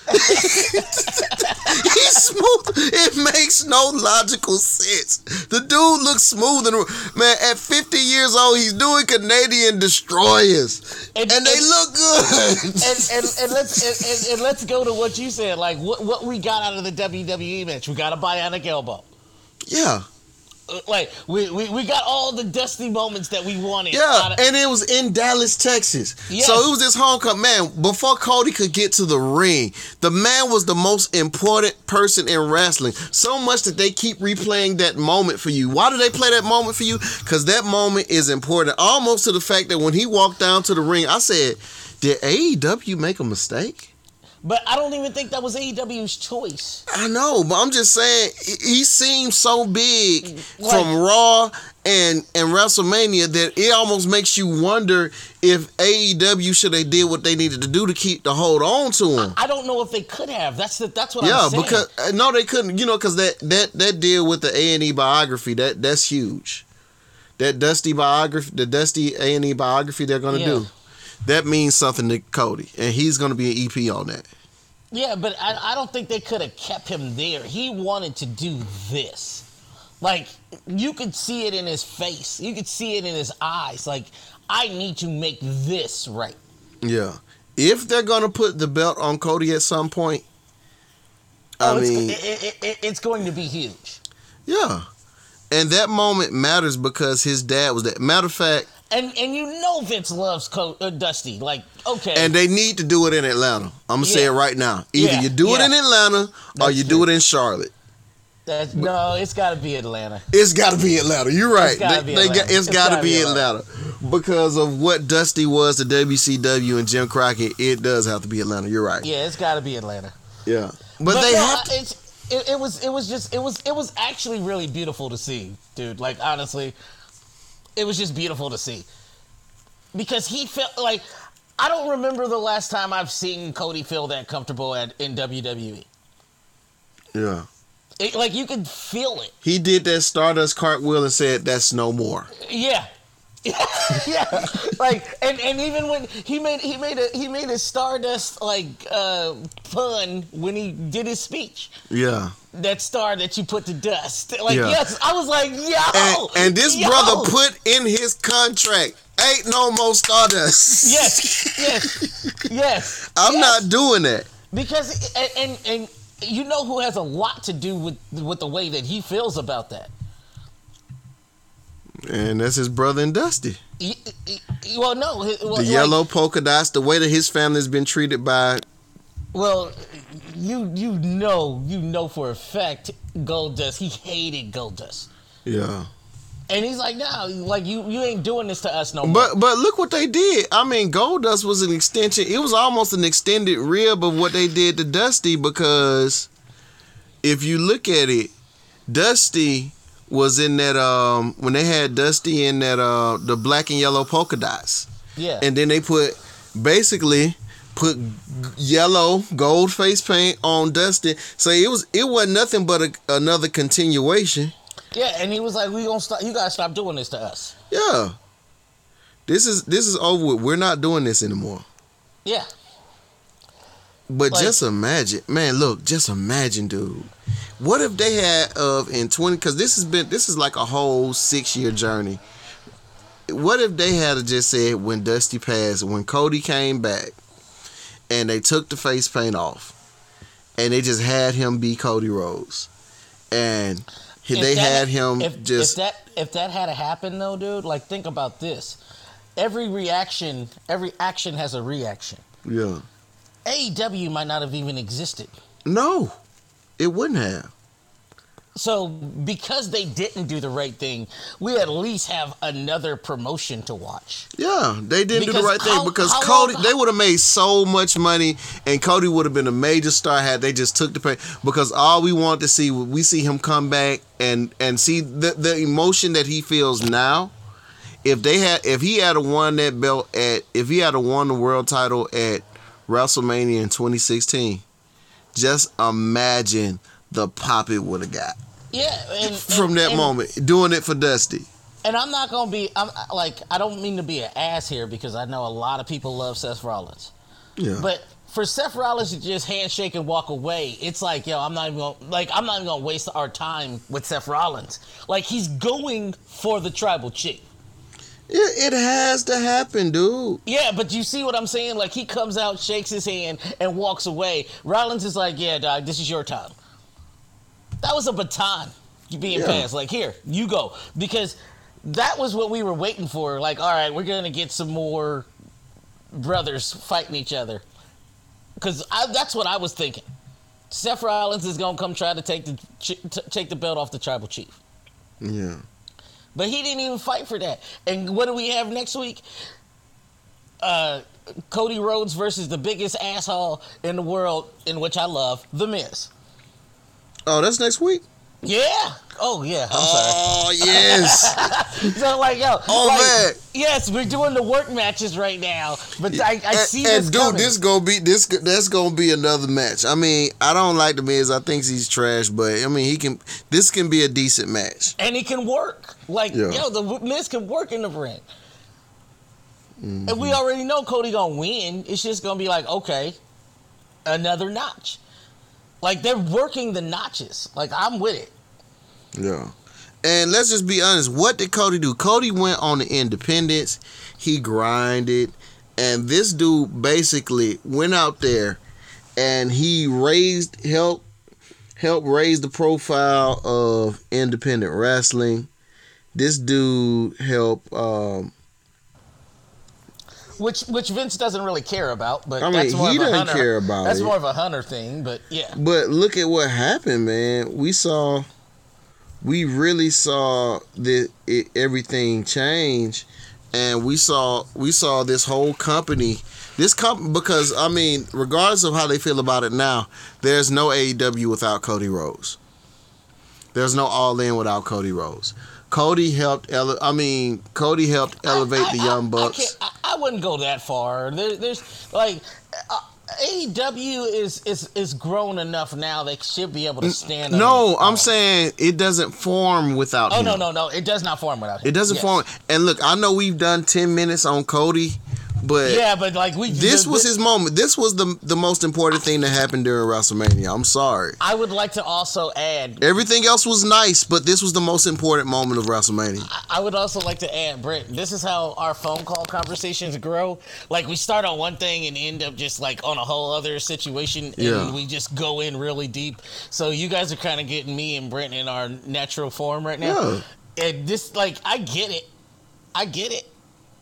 He's smooth. It makes no logical sense. The dude looks smooth and man. At 50 years old, he's doing Canadian destroyers, and, And- they and- look good. And, and, and let's and, let's go to what you said. Like what what we got out of the WWE match. We got a bionic elbow. yeah, Uh, like we, we, we got all the dusty moments that we wanted. yeah, of- and it was in Dallas, Texas. Yes. So it was this homecoming man. Before Cody could get to the ring, the man was the most important person in wrestling. So much that they keep replaying that moment for you. Why do they play that moment for you? Because that moment is important. Almost to the fact that when he walked down to the ring, I said, "Did AEW make a mistake?" But I don't even think that was AEW's choice. I know, but I'm just saying he seems so big Like- from Raw and and WrestleMania that it almost makes you wonder if AEW should have did what they needed to do to keep to hold on to him. I don't know if they could have. That's the, that's what Yeah, I'm saying. because uh, no, they couldn't. You know, because that that that deal with the A and E biography that that's huge. That Dusty biography, the Dusty A and E biography they're gonna Yeah. do, that means something to Cody, and he's gonna be an EP on that. Yeah, but I, I don't think they could have kept him there. He wanted to do this. Like, you could see it in his face. You could see it in his eyes. Like, I need to make this right. Yeah. If they're gonna put the belt on Cody at some point, I Oh, it's, mean, it, it, it's going to be huge. yeah. And that moment matters because his dad was that. Matter of fact, And and you know Vince loves Co- uh, Dusty. Like, okay. and they need to do it in Atlanta. I'm gonna say it right now. Either Yeah, you do it in Atlanta or That's you do it in Charlotte. That's, no, it's got to be Atlanta. It's got to be Atlanta. You're right. It's gotta They- be they Atlanta. got- it's It's got to gotta be be Atlanta. because of what Dusty was to WCW and Jim Crockett. It does have to be Atlanta. You're right. Yeah, it's got to be Atlanta. Yeah, but, they no, have to. It's, it, it was it was just it was it was actually really beautiful to see, dude. Like honestly, it was just beautiful to see because he felt like I don't remember the last time I've seen Cody feel that comfortable at in WWE. Yeah, It, like you could feel it. he did that Stardust cartwheel and said, "That's no more." Yeah. yeah, like and, and even when he made he made a he made a Stardust like uh, pun when he did his speech. Yeah, That star that you put to dust. Like Yeah. yes, I was like yo. and, and this yo. brother put in his contract, "Ain't no more Stardust." yes, yes, yes. I'm yes. not doing that. because and, and and you know who has a lot to do with with the way that he feels about that. And that's his brother and Dusty. He- he- he- well, no, well, The like- yellow polka dots, the way that his family's been treated by. Well, you you know you know for a fact Goldust he hated Goldust, Yeah. and he's like, no, like you you ain't doing this to us no more. But but look what they did. I mean, Goldust was an extension. It was almost an extended rib of what they did to Dusty because if you look at it, Dusty was in that um when they had Dusty in that uh the black and yellow polka dots. yeah, And then they put basically put yellow gold face paint on Dusty. So it was it wasn't nothing but a, another continuation. yeah, and he was like, we gonna stop. You gotta stop doing this to us. Yeah. This is this is over with. We're not doing this anymore. Yeah, But Like- just imagine, man. Look, just imagine, dude. What if they had of in twenty? Because this has been this is like a whole six year journey. What if they had just said when Dusty passed, when Cody came back, and they took the face paint off, and they just had him be Cody Rhodes, and they that- had him if, just if that if that had happened though, dude. Like think about this. Every reaction, every action has a reaction. yeah. AEW might not have even existed. No, it wouldn't have. So because they didn't do the right thing, we at least have another promotion to watch. Yeah, they didn't do the right thing because Cody. long- they would have made so much money, and Cody would have been a major star had they just took the pay. Because all we want to see, we see him come back and and see the the emotion that he feels now. If they had, if he had a won that belt at, if he had a won the world title at WrestleMania in 2016, just imagine the pop it would have got Yeah, and, from and- that and- moment doing it for Dusty. And I'm not gonna be. I'm like I don't mean to be an ass here because I know a lot of people love Seth Rollins, Yeah, but for Seth Rollins to just handshake and walk away, it's like yo, I'm not even gonna like I'm not even gonna waste our time with Seth Rollins. Like he's going for the tribal chief. It, it has to happen, dude. Yeah, but you see what I'm saying? Like he comes out, shakes his hand, and walks away. Rollins is like, "Yeah, dog, this is your time." That was a baton being Yeah. passed. Like, here, you go, because that was what we were waiting for. Like, all right, we're gonna get some more brothers fighting each other, because that's what I was thinking. Seth Rollins is gonna come try to take the t- take the belt off the tribal chief. Yeah. But he didn't even fight for that. And what do we have next week? Uh, Cody Rhodes versus the biggest asshole in the world, in which I love, The Miz. Oh, that's next week. Yeah. Oh yeah. I'm Oh yes. So like yo. Oh, like, man. Yes, we're doing the work matches right now, but I, I and, see and this dude, coming. this gonna be this. That's gonna be another match. I mean, I don't like the Miz. I think he's trash, but I mean, he can. This can be a decent match. and it can work. Like Yeah. yo, the Miz can work in the ring. And Mm-hmm. we already know Cody gonna win. It's just gonna be like, okay, another notch. Like they're working the notches. Like I'm with it. Yeah. And let's just be honest. What did Cody do? Cody went on the independence. He grinded, and this dude basically went out there, and he raised help help raise the profile of independent wrestling. This dude helped um, which which Vince doesn't really care about. But I mean, that's more he of a doesn't hunter. care about That's it. more of a hunter thing. But yeah, But look at what happened, man. We saw, we really saw the it, everything change, and we saw we saw this whole company, this company because I mean, regardless of how they feel about it now, there's no AEW without Cody Rhodes. There's no All In without Cody Rhodes. Cody helped. Ele- I mean, Cody helped elevate I- the Young I Bucks. I, I wouldn't go that far. There, there's like uh, AEW is is is grown enough now. They should be able to stand. no, I'm saying it doesn't form without Oh him. no no no! It does not form without him. It doesn't Yes. form. And look, I know we've done ten minutes on Cody, but Yeah, but like we. this the- was his moment. This was the the most important thing that happened during WrestleMania. I'm sorry. I would like to also add. Everything else was nice, but this was the most important moment of WrestleMania. I would also like to add, Brent. This is how our phone call conversations grow. Like we start on one thing and end up just like on a whole other situation, and Yeah. we just go in really deep. So you guys are kind of getting me and Brent in our natural form right now. Yeah. And this, like, I get it, I get it,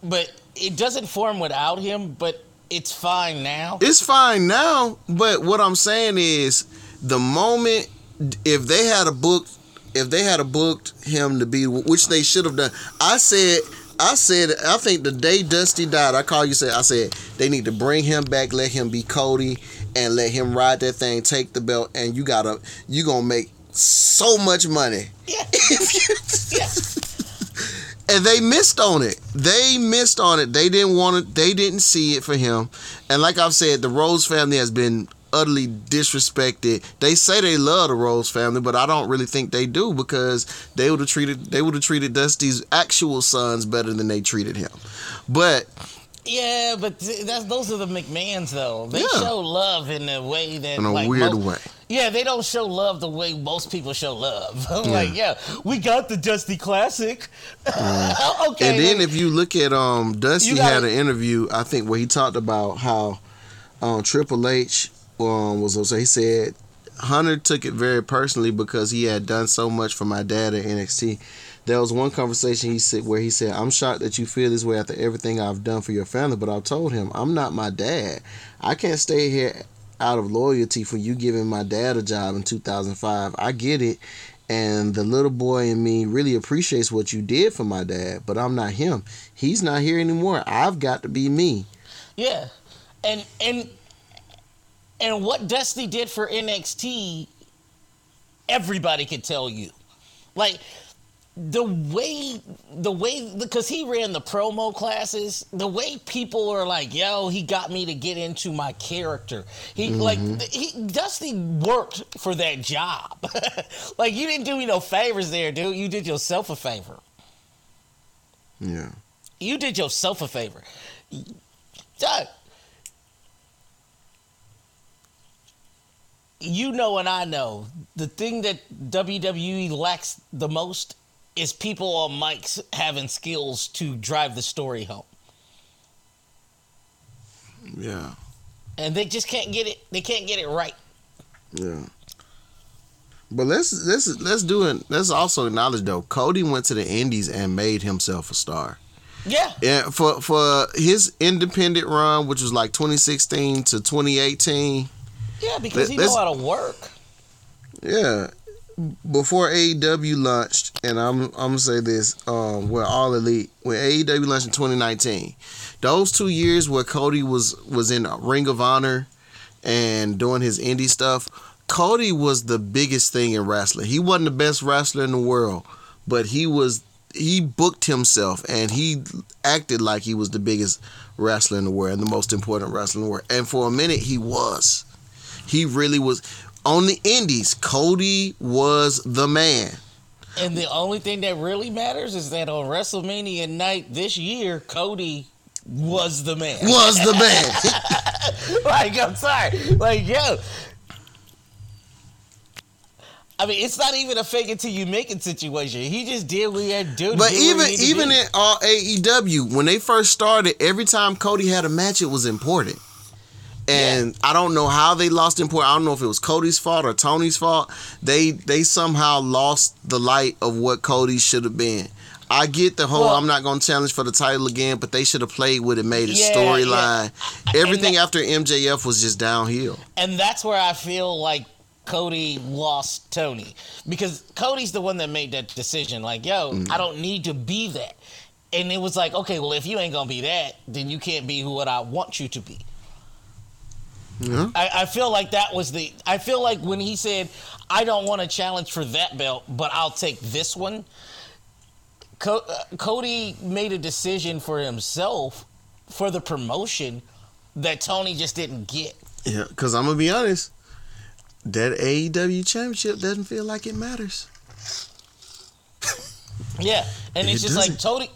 but it doesn't form without him. But it's fine now. It's fine now, but what I'm saying is the moment if they had a book if they had a booked him to be which they should have done. I said I said I think the day Dusty died, I called you said I said they need to bring him back, let him be Cody and let him ride that thing, take the belt and you got to you going to make so much money. Yeah, yeah. And they missed on it. They missed on it. They didn't want it. They didn't see it for him. And like I've said, the Rhodes family has been utterly disrespected. They say they love the Rhodes family, but I don't really think they do because they would have treated they would have treated Dusty's actual sons better than they treated him. But Yeah, but that's those are the McMahons though. They Yeah. show love in a way that in a like, weird mo- way. Yeah, they don't show love the way most people show love. I'm like, yeah, we got the Dusty Classic. okay. And then if you look at um Dusty gotta- had an interview, I think where he talked about how um Triple H um was also he said Hunter took it very personally because he had done so much for my dad at NXT. There was one conversation he said where he said, "I'm shocked that you feel this way after everything I've done for your family." But I told him, "I'm not my dad. I can't stay here out of loyalty for you giving my dad a job in 2005. I get it, and the little boy in me really appreciates what you did for my dad. But I'm not him. He's not here anymore. I've got to be me." yeah, and and and what Dusty did for NXT, everybody could tell you, like. The way, the way, because he ran the promo classes, the way people are like, "Yo, he got me to get into my character." He like, mm-hmm. he Dusty worked for that job. like, you didn't do me no favors there, dude. You did yourself a favor. Yeah. You did yourself a favor. Doug, you know and I know the thing that WWE lacks the most is people on mics having skills to drive the story home. Yeah. And they just can't get it they can't get it right. Yeah. But let's let's let's do it. Let's also acknowledge though, Cody went to the Indies and made himself a star. Yeah. Yeah, for for his independent run, which was like 2016 to 2018. Yeah, because he Let's- know how to work. Yeah, before AEW launched, and I'm I'm gonna say this, um, where All Elite, when AEW launched in 2019, those two years where Cody was was in Ring of Honor and doing his indie stuff, Cody was the biggest thing in wrestling. He wasn't the best wrestler in the world, but he was he booked himself and he acted like he was the biggest wrestler in the world and the most important wrestler in the world. And for a minute, he was. He really was. On the indies, Cody was the man. And the only thing that really matters is that on WrestleMania night this year, Cody was the man. Was the man. like, I'm sorry. Like, yo. I mean, it's not even a fake it till you make it situation. He just did what he had to do. but even even in all AEW, when they first started, every time Cody had a match, it was important. And I don't know how they lost in point. I don't know if it was Cody's fault or Tony's fault. They they somehow lost the light of what Cody should have been. I get the whole Well- I'm not going to challenge for the title again, but they should have played with it, made a Yeah, storyline. yeah. Everything that- after MJF was just downhill. And that's where I feel like Cody lost Tony because Cody's the one that made that decision. Like, yo, Mm. I don't need to be that. And it was like, okay, well, if you ain't gonna be that, then you can't be what I want you to be. Yeah. I, I feel like that was the. I feel like when he said, "I don't want a challenge for that belt, but I'll take this one." Co- uh, Cody made a decision for himself for the promotion that Tony just didn't get. Yeah, because I'm going to be honest, that AEW championship doesn't feel like it matters. Yeah, and it's just like doesn't. Tony.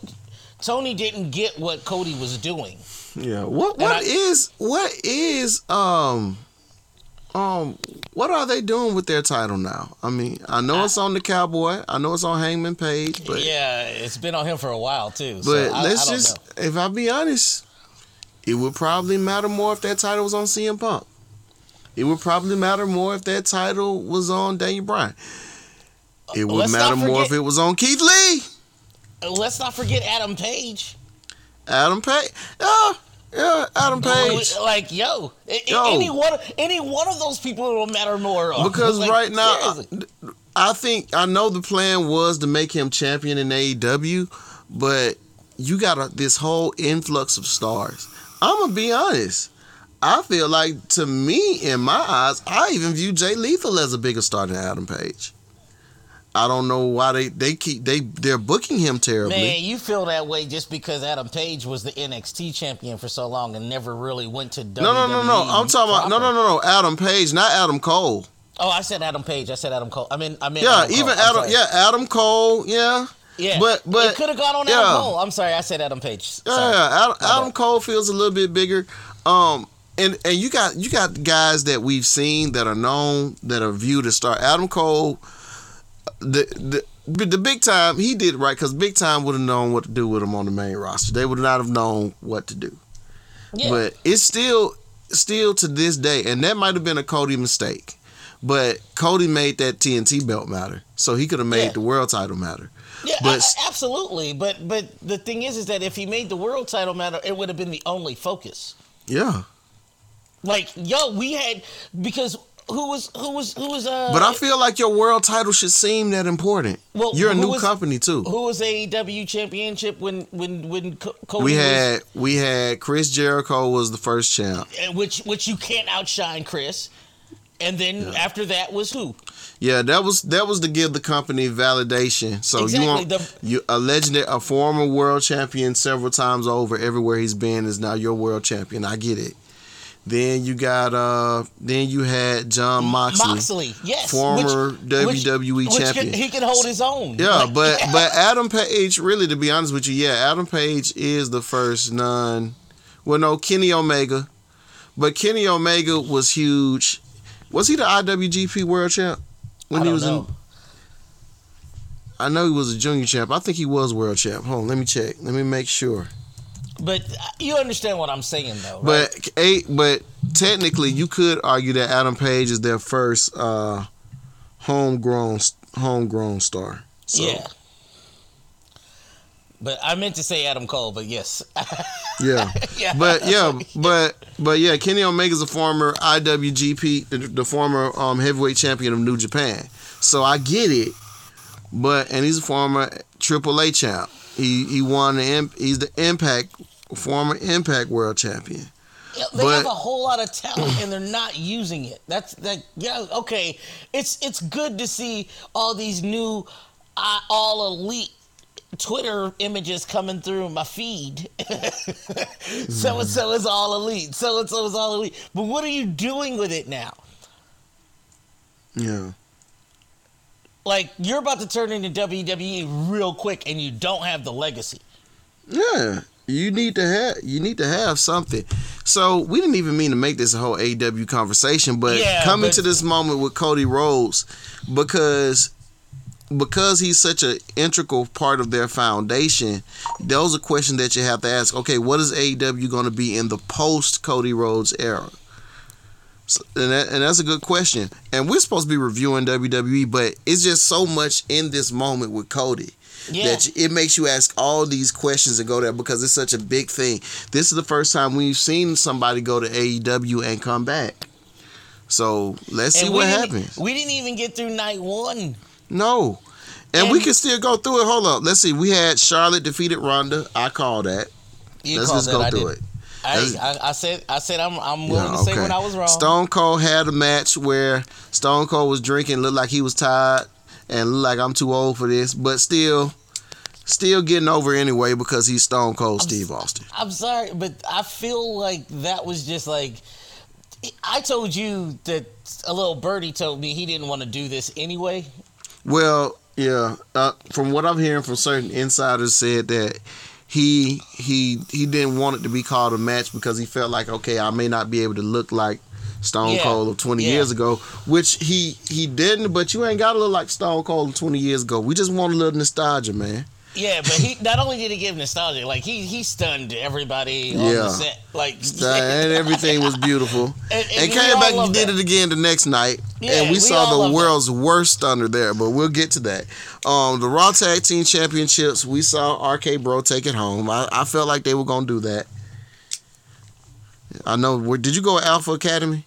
Tony didn't get what Cody was doing. Yeah. What what I- is what is um um what are they doing with their title now? I mean, I know it's on the Cowboy. I know it's on Hangman Page, but yeah, it's been on him for a while too. so but I- let's I don't just know. if I be honest, it would probably matter more if that title was on CM Punk. It would probably matter more if that title was on Daniel Bryan. It would Let's matter not more if it was on Keith Lee. Let's not forget Adam Page. Adam Page. Yeah, yeah, Adam Page. Like yo, Yo. any one, any one of those people will matter more. Because Like, right now, seriously. I think I know the plan was to make him champion in AEW, but you got a, this whole influx of stars. I'm gonna be honest. I feel like to me, in my eyes, I even view Jay Lethal as a bigger star than Adam Page. I don't know why they they keep they they're booking him terribly. Man, you feel that way just because Adam Page was the NXT champion for so long and never really went to WWE. no, no, no, no. I'm talking about no, no, no, no. Adam Page, not Adam Cole. Oh, I said Adam Page. I said Adam Cole. I mean, I mean. Yeah, Adam even Adam. sorry. Yeah, Adam Cole. Yeah. yeah. but- but- it could have gone on yeah. Adam Cole. I'm sorry, I said Adam Page. Sorry. Yeah, Adam, Adam. Cole feels a little bit bigger. Um, and and you got you got guys that we've seen that are known that are viewed as star. Adam Cole, the the. but The big time, he did it right because big time would have known what to do with him on the main roster. They would not have known what to do. Yeah. But it's still, still to this day, and that might have been a Cody mistake. But Cody made that TNT belt matter, so he could have made Yeah. the world title matter. Yeah, But- I- absolutely. But but the thing is, is that if he made the world title matter, it would have been the only focus. Yeah, Like, yo, we had because who was who was who was uh but I feel like your world title should seem that important. Well, You're a new was- company too. who was AEW championship when when when Cody we was, had we had Chris Jericho was the first champ. which which you can't outshine Chris. And then after that was who? Yeah, that was that was to give the company validation. So Exactly, you want the- you a legendary, a former world champion several times over. Everywhere he's been is now your world champion. I get it. Then you got uh, then you had Jon Moxley. Moxley, yes, former which- WWE which champion. he can hold his own. Yeah, Like, but but Adam Page, really, to be honest with you, yeah, Adam Page is the first non. Well, no, Kenny Omega, but Kenny Omega was huge. Was he the IWGP World Champ when he was know. in? I know he was a junior champ. I think he was world champ. Hold on, let me check. Let me make sure. But uh, you understand what I'm saying, though, right? But eight, but technically, you could argue that Adam Page is their first uh, homegrown homegrown star. So, yeah. But I meant to say Adam Cole, but yes. Yeah. Yeah. But yeah, but but yeah, Kenny Omega's a former IWGP, the, the former um, heavyweight champion of New Japan. So I get it. But and he's a former AAA champ. He he won the he's the Impact former Impact World Champion. Yeah, they But- have a whole lot of talent and they're not using it. That's that. Yeah, okay. It's it's good to see all these new, uh, all elite Twitter images coming through my feed. so and so is all elite. So and so is all elite. But what are you doing with it now? Yeah. Like you're about to turn into WWE real quick, and you don't have the legacy. Yeah. You need to have you need to have something. So we didn't even mean to make this a whole AW conversation, but Yeah, coming but- to this moment with Cody Rhodes because because he's such an integral part of their foundation, those are questions that you have to ask. Okay, what is AEW going to be in the post Cody Rhodes era? So- and, that, and that's a good question. And we're supposed to be reviewing WWE, but it's just so much in this moment with Cody Yeah. that it makes you ask all these questions and go there because it's such a big thing. This is the first time we've seen somebody go to AEW and come back. So let's see And we what happens. We didn't even get through night one. No. And, we And- can still go through it. Hold up. Let's see. We had Charlotte defeated Ronda. I call that. Let's just go through it. I, I, said I said I'm I'm willing to say when I was wrong. Stone Cold had a match where Stone Cold was drinking, looked like he was tired, and looked like I'm too old for this, but still, still getting over anyway because he's Stone Cold Steve Austin. I'm sorry, but I feel like that was just like I told you that a little birdie told me he didn't want to do this anyway. Well, yeah, uh, from what I'm hearing from certain insiders, said that he he he didn't want it to be called a match because he felt like okay, I may not be able to look like Stone Yeah, Cold of 20 yeah. years ago, which he he didn't. But you ain't got to look like Stone Cold of 20 years ago. We just want a little nostalgia, man. Yeah, but he not only did he give nostalgia, like he he stunned everybody on Yeah. the set. Like and everything was beautiful. And- And, and came back and did that. it again the next night. Yeah, and we, we saw the love that. world's worst stunner there, but we'll get to that. Um, the Raw Tag Team Championships, we saw RK Bro take it home. I, I felt like they were gonna do that. I know. Where, did you go Alpha Academy?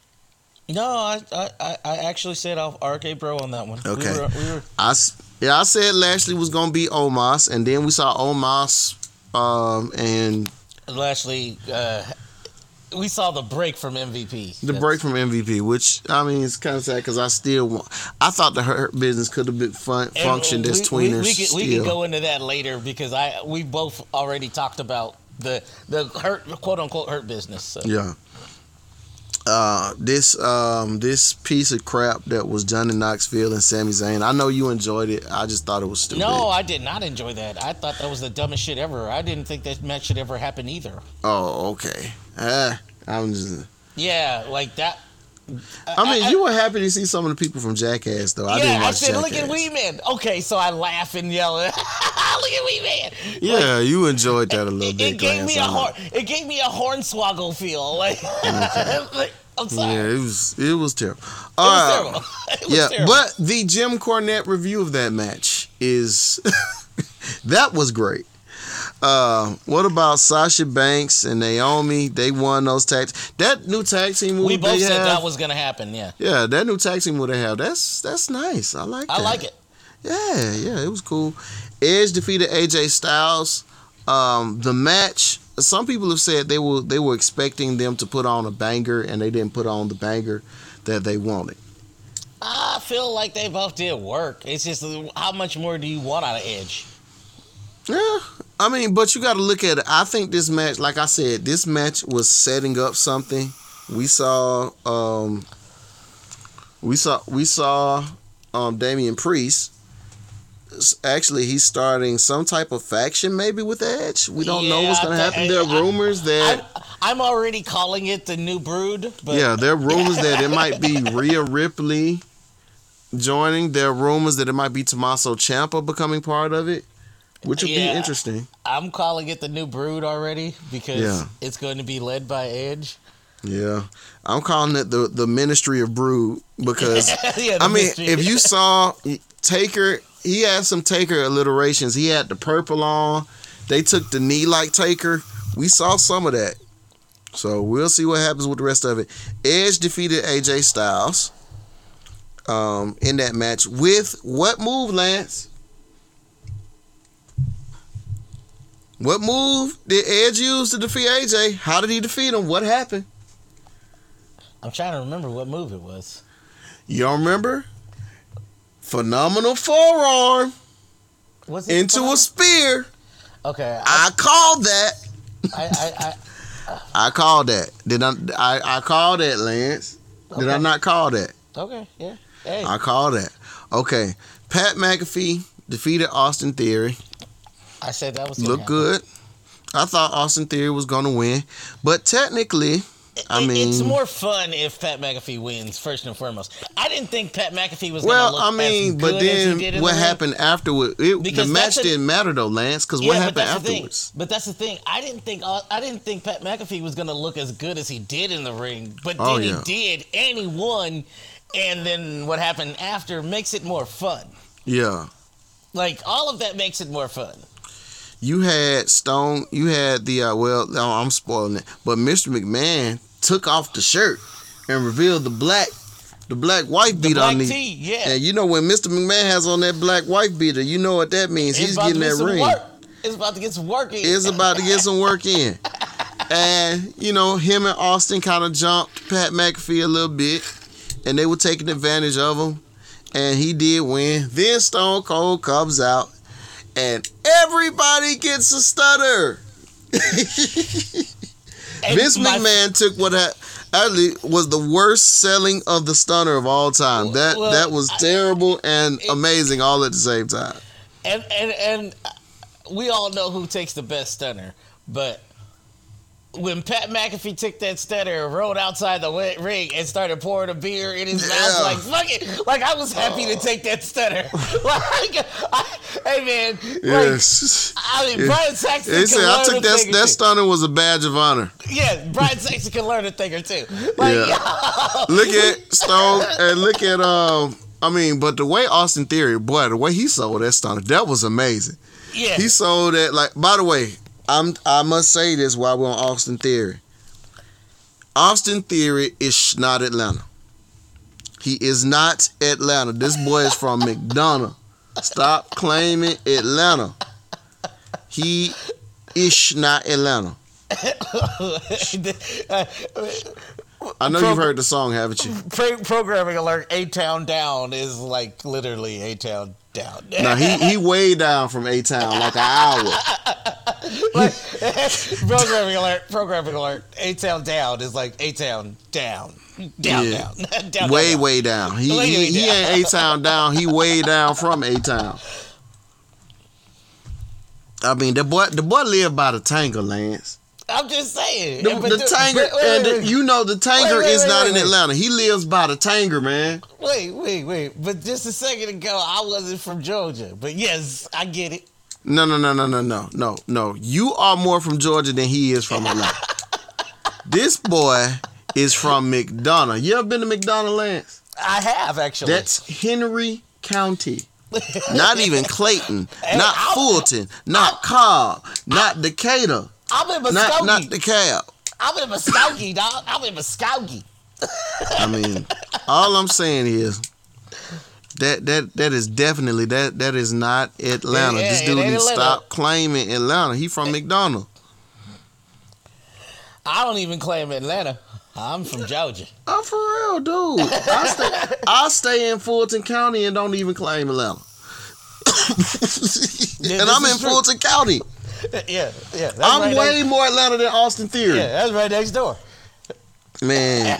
no, I, I I- actually said off RK Bro on that one. Okay. we were, we were I yeah, I said Lashley was gonna be Omos, and then we saw Omos, um, and Lashley. Uh, we saw the break from MVP. the That's- break from MVP, which I mean, it's kind of sad because I still want. I thought the Hurt Business could have been fun, functioned as we, tweeners. We, we, could, we could go into that later because I we both already talked about the the hurt quote unquote hurt business. So. Yeah. Uh, this um this piece of crap that was done in Knoxville and Sami Zayn. I know you enjoyed it. I just thought it was stupid. No, I did not enjoy that. I thought that was the dumbest shit ever. I didn't think that match should ever happen either. Oh, okay. Uh, I'm just. Yeah, like that. I mean, you were happy to see some of the people from Jackass, though. I yeah, didn't I watch said, Jackass. look at Wee Man. Okay, so I laugh and yell, look at Wee Man. Yeah, you enjoyed that a little It, bit. it gave me a. Horn. It gave me a hornswoggle feel. Like, like, I'm sorry. Yeah, it was it was terrible. It All was uh, terrible. It was Yeah, terrible. but the Jim Cornette review of that match is that was great. Uh, what about Sasha Banks and Naomi? They won those tags. That new tag team we both said have, that was gonna happen. Yeah, yeah, that new tag team they have. That's that's nice. I like. I that. like it. Yeah, yeah, it was cool. Edge defeated AJ Styles. Um, the match. Some people have said they were they were expecting them to put on a banger, and they didn't put on the banger that they wanted. I feel like they both did work. It's just how much more do you want out of Edge? Yeah, I mean, but you got to look at it. I think this match, like I said, this match was setting up something. We saw, um, we saw, we saw, um, Damian Priest. Actually, he's starting some type of faction, maybe with Edge. We don't know what's going to I happen. There are I- rumors that, I'm, I'm already calling it the new Brood. But yeah, there are rumors that it might be Rhea Ripley joining. There are rumors that it might be Tommaso Ciampa becoming part of it, which would Yeah. be interesting. I'm calling it the new Brood already because Yeah. it's going to be led by Edge. Yeah, I'm calling it the the Ministry of Brood because Yeah, I mean, mystery. if you saw Taker, he had some Taker alliterations. He had the purple on. They took the knee like Taker. We saw some of that. So we'll see what happens with the rest of it. Edge defeated AJ Styles um, in that match with what move, Lance? What move did Edge use to defeat AJ? How did he defeat him? What happened? I'm trying to remember what move it was. You don't remember? Phenomenal forearm into a spear. Okay, I, I called that. I, I, I, I called that. Did I? I, I called that, Lance. Did I not call that? okay, yeah. Hey, I called that. Okay. Pat McAfee defeated Austin Theory. I said that was gonna happen. good. I thought Austin Theory was going to win, but technically, I mean, it's more fun if Pat McAfee wins first and foremost. I didn't think Pat McAfee was. well, gonna I mean, but then what the happened afterward? It, the match a- didn't matter though, Lance. Because Yeah, what happened afterwards? But that's the thing. I didn't think uh, I didn't think Pat McAfee was gonna look as good as he did in the ring. But then Oh, he did, and he won. And then what happened after makes it more fun. Yeah. Like all of that makes it more fun. You had Stone. You had the uh, well. I'm spoiling it. But Mr. McMahon took off the shirt and revealed the black, the black wife beater on the. tee, yeah. And you know when Mr. McMahon has on that black wife beater, you know what that means. It's He's about getting to get that some ring. work. It's about to get some work in. It's about to get some work in. And you know him and Austin kind of jumped Pat McAfee a little bit, and they were taking advantage of him. And he did win. Then Stone Cold comes out, and everybody gets a stutter. Vince McMahon took what ha- actually was the worst selling of the stunner of all time. That Well, that was terrible and amazing all at the same time. and and and we all know who takes the best stunner, but when Pat McAfee took that stunner and rode outside the ring and started pouring a beer in his Yeah. mouth, like fuck it, like I was happy to take that stunner. like, I, hey man, like, Yes. I mean, Yeah. Brian Saxton. He can said I took that that two. stunner was a badge of honor. Yeah, Brian Saxton can learn a thing or two. Like, Yeah. Look at Stone and look at um. I mean, but the way Austin Theory, boy, the way he sold that stunner, that was amazing. yeah, He sold that like. By the way, I'm I must say this while we're on Austin Theory. Austin Theory is not Atlanta. He is not Atlanta. This boy is from McDonough. Stop claiming Atlanta. He is not Atlanta. I know you've heard the song, haven't you? Pro- programming alert: A Town Down is like literally A Town Down. Now he he way down from A Town like an hour. Like, programming alert! Programming alert! A Town Down is like A Town Down, down, Yeah. down, down, Way down. way down. He Way, he, way he ain't A Town down. He way down from A Town. I mean the boy the boy lived by the Tanger, Lance. I'm just saying. The, the Tanger and the- you know the Tanger Wait, wait, is wait, not in. Atlanta. He lives by the Tanger, man. wait, wait, wait. But just a second ago, I wasn't from Georgia. But yes, I get it. No, no, no, no, no, no, no, no. You are more from Georgia than he is from Atlanta. this boy is from McDonough. You ever been to McDonough, Lance? I have actually. That's Henry County. Not even Clayton, Hey, not I'll- Fulton, not Cobb, not Decatur, I'm in not Muscogee. not DeKalb. I'm in Muscogee, dog. I'm in Muscogee. I mean, all I'm saying is that that that is definitely that that is not Atlanta. Yeah, this dude needs to stop claiming Atlanta. He from McDonough. I don't even claim Atlanta. I'm from Georgia. Oh, for real, dude. I stay, I stay in Fulton County and don't even claim Atlanta. And I'm in true. Fulton County. yeah, yeah. I'm right way Next, more Atlanta than Austin Theory. yeah, that's right next door. Man,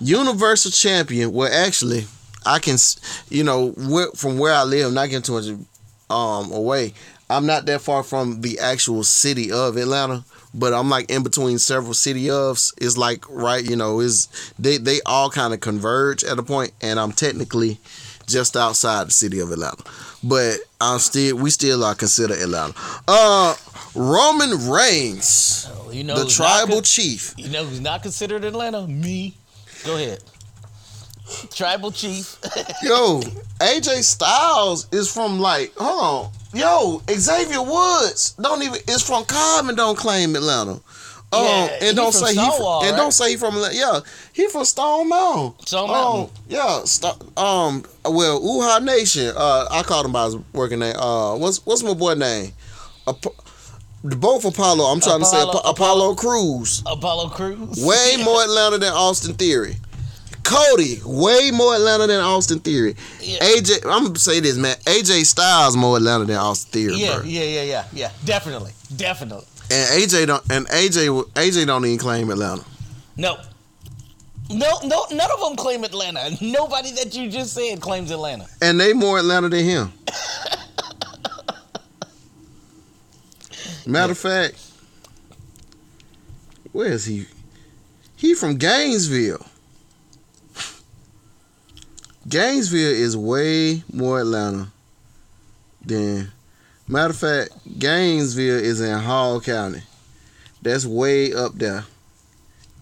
Universal Champion. Well, actually, I can, s- you know, where, from where I live, not getting too much um away. I'm not that far from the actual city of Atlanta, but I'm like in between several city ofs. It's like right, you know, is they they all kind of converge at a point, and I'm technically just outside the city of Atlanta, but I'm still we still are considered Atlanta. Uh, Roman Reigns, you know the tribal con- chief. you know who's not considered Atlanta? Me. Go ahead. Tribal chief. Yo, AJ Styles is from like, hold on. Yo, Xavier Woods don't even is from Cobb and don't claim Atlanta. Um, Yeah, and don't say he from, Stonewall, and right? don't say he from Atlanta. Yeah, he from Stone Mountain. Stone Um, Mountain. yeah, St- um, well, Uhaa Nation. Uh, I called him by his working name. Uh, what's what's my boy name? Ap- the both Apollo. I'm trying to say Apollo- Apollo Crews. Apollo Crews. Way more Atlanta than Austin Theory. Cody, way more Atlanta than Austin Theory. Yeah. AJ, I'm gonna say this, man. AJ Styles more Atlanta than Austin Theory, Yeah, bro. yeah, yeah, yeah, yeah. Definitely, definitely. And AJ don't, and AJ, AJ don't even claim Atlanta. No. No, no, none of them claim Atlanta. Nobody that you just said claims Atlanta. And they more Atlanta than him. Matter of fact, where is he? He from Gainesville. Gainesville is way more Atlanta than. Matter of fact, Gainesville is in Hall County. That's way up there,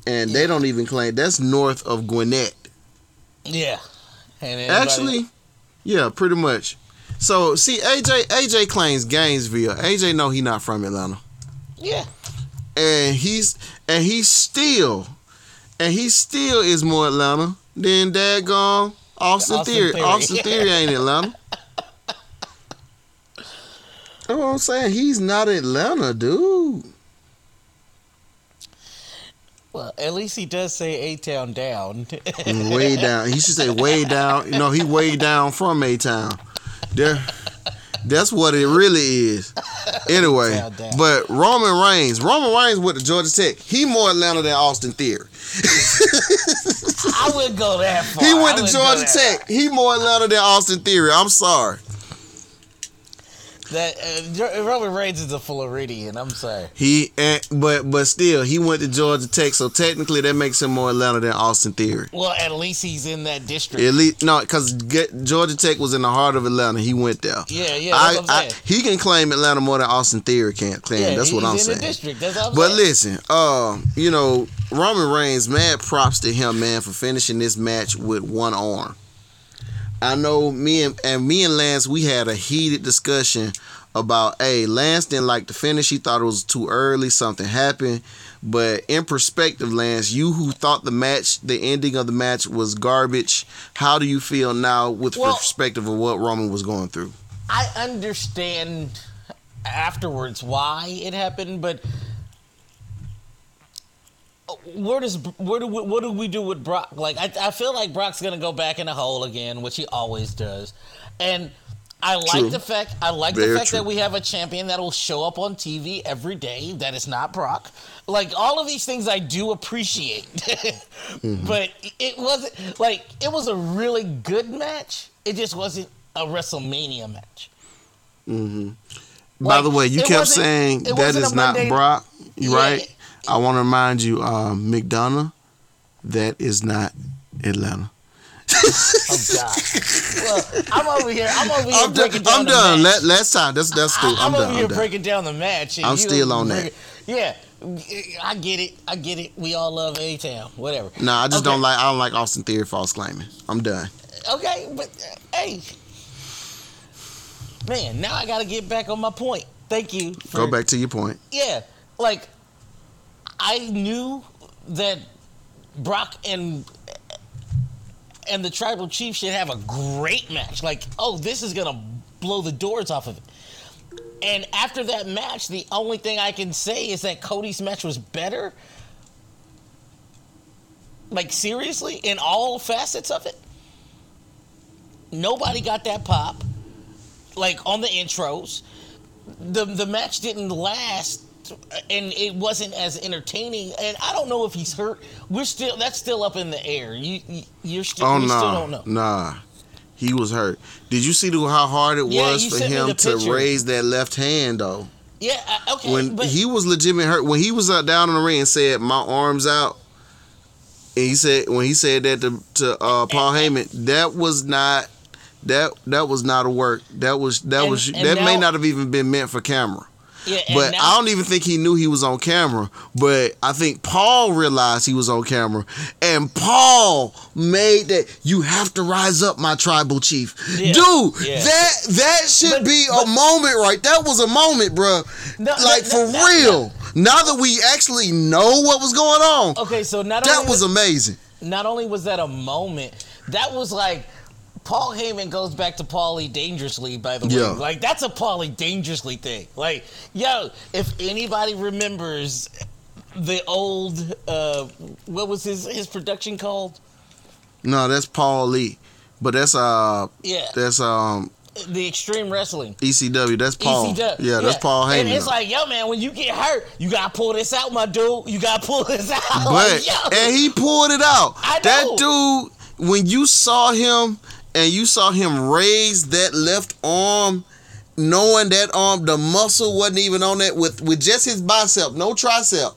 and they don't even claim that's north of Gwinnett. Yeah. And Actually, yeah, pretty much. So see, AJ AJ claims Gainesville. AJ know he not from Atlanta, yeah. and he's and he's still, and he still is more Atlanta than daggone Austin, Austin Theory. Theory. Austin Theory ain't Atlanta. That's what I'm saying. He's not Atlanta, dude. Well, at least he does say A Town down. way down. He should say way down. You know, he way down from A Town. There, that's what it really is. Anyway, but Roman Reigns, Roman Reigns with the Georgia Tech. He more Atlanta than Austin Theory. I wouldn't go that far. He went to Georgia Tech. He more Atlanta than Austin Theory. I'm sorry. That uh, Roman Reigns is a Floridian. I'm sorry. He, eh, but but still, he went to Georgia Tech. So technically, that makes him more Atlanta than Austin Theory. Well, at least he's in that district. At least no, because Georgia Tech was in the heart of Atlanta. He went there. Yeah, yeah. I, I, he can claim Atlanta more than Austin Theory can't claim. yeah, That's what I'm in saying. the district. That's what I'm But saying. listen, uh, you know, Roman Reigns, mad props to him, man, for finishing this match with one arm. I know me and, and me and Lance, we had a heated discussion about, hey, Lance didn't like the finish. He thought it was too early. Something happened. But in perspective, Lance, you who thought the match, the ending of the match was garbage, how do you feel now with Well- perspective of what Roman was going through? I understand afterwards why it happened, but where does where do we, what do we do with Brock? Like I, I feel like Brock's gonna go back in a hole again, which he always does, and. I like True. the fact I like the fact true. that we have a champion that will show up on TV every day that is not Brock. Like all of these things I do appreciate. Mm-hmm. But it wasn't like it was a really good match. It just wasn't a WrestleMania match. By Like, the way, you kept saying that is that wasn't is a not Brock, Yeah. right? I want to remind you, um, McDonough, that is not Atlanta. Oh God! well, I'm over here. I'm over here I'm, done. breaking down I'm the done. match. Let, last time. That's that's I, cool. I'm, I'm, over done. here I'm done. breaking down the match. I'm still on that. Yeah, I get it. I get it. We all love A Town. Whatever. Nah, I just Okay. don't like. I don't like Austin Theory false claiming. I'm done. Okay, but uh, hey, man, now I got to get back on my point. Thank you. For, Go back to your point. Yeah, like I knew that Brock and and the tribal chief should have a great match. Like, oh, this is gonna blow the doors off of it. And after that match, the only thing I can say is that Cody's match was better. Like seriously, in all facets of it. Nobody got that pop. Like on the intros. The the match didn't last and it wasn't as entertaining. And I don't know if he's hurt. We're still that's still up in the air. You, you you're still Oh we still no, don't know. nah. He was hurt. Did you see how hard it Yeah, was for him to raise that left hand though? Yeah, okay, when but he was legitimate hurt when he was uh, down in the ring and said my arms out and he said when he said that to, to uh, Paul Heyman that was not that that was not a work that was that And- was and that may not have even been meant for camera yeah, but I don't even think he knew he was on camera. But I think Paul realized he was on camera, and Paul made that. You have to rise up, my tribal chief, Yeah, dude. yeah. That that should But- be but- a moment, right? That was a moment, bro. No, like no, for no, real. Now that we actually know what was going on, okay, so not that only was amazing. not only was that a moment, that was like Paul Heyman goes back to Paulie dangerously. By the way, Yeah. like that's a Paulie dangerously thing. Like, yo, if anybody remembers the old, uh, what was his his production called? No, that's Paul Lee, but that's uh Yeah, that's um the Extreme Wrestling. ECW. That's Paul. ECW. Yeah, that's Paul Heyman. And it's like, yo, man, when you get hurt, you gotta pull this out, my dude. You gotta pull this out. But Like, and he pulled it out. I know. That dude, when you saw him and you saw him raise that left arm, knowing that arm, the muscle wasn't even on that with with just his bicep, no tricep.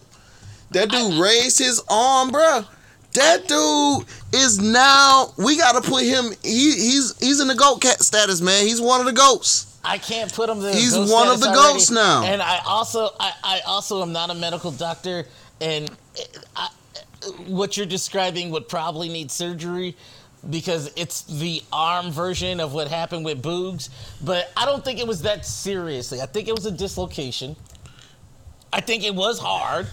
That dude raised his arm, bruh. That dude is now. We gotta put him. He, he's he's in the goat cat status, man. He's one of the goats. I can't put him there. He's one of the goats now. And I also, I, I also am not a medical doctor, and eh, I, eh, what you're describing would probably need surgery because it's the arm version of what happened with Boogs. But I don't think it was that seriously. I think it was a dislocation. I think it was hard.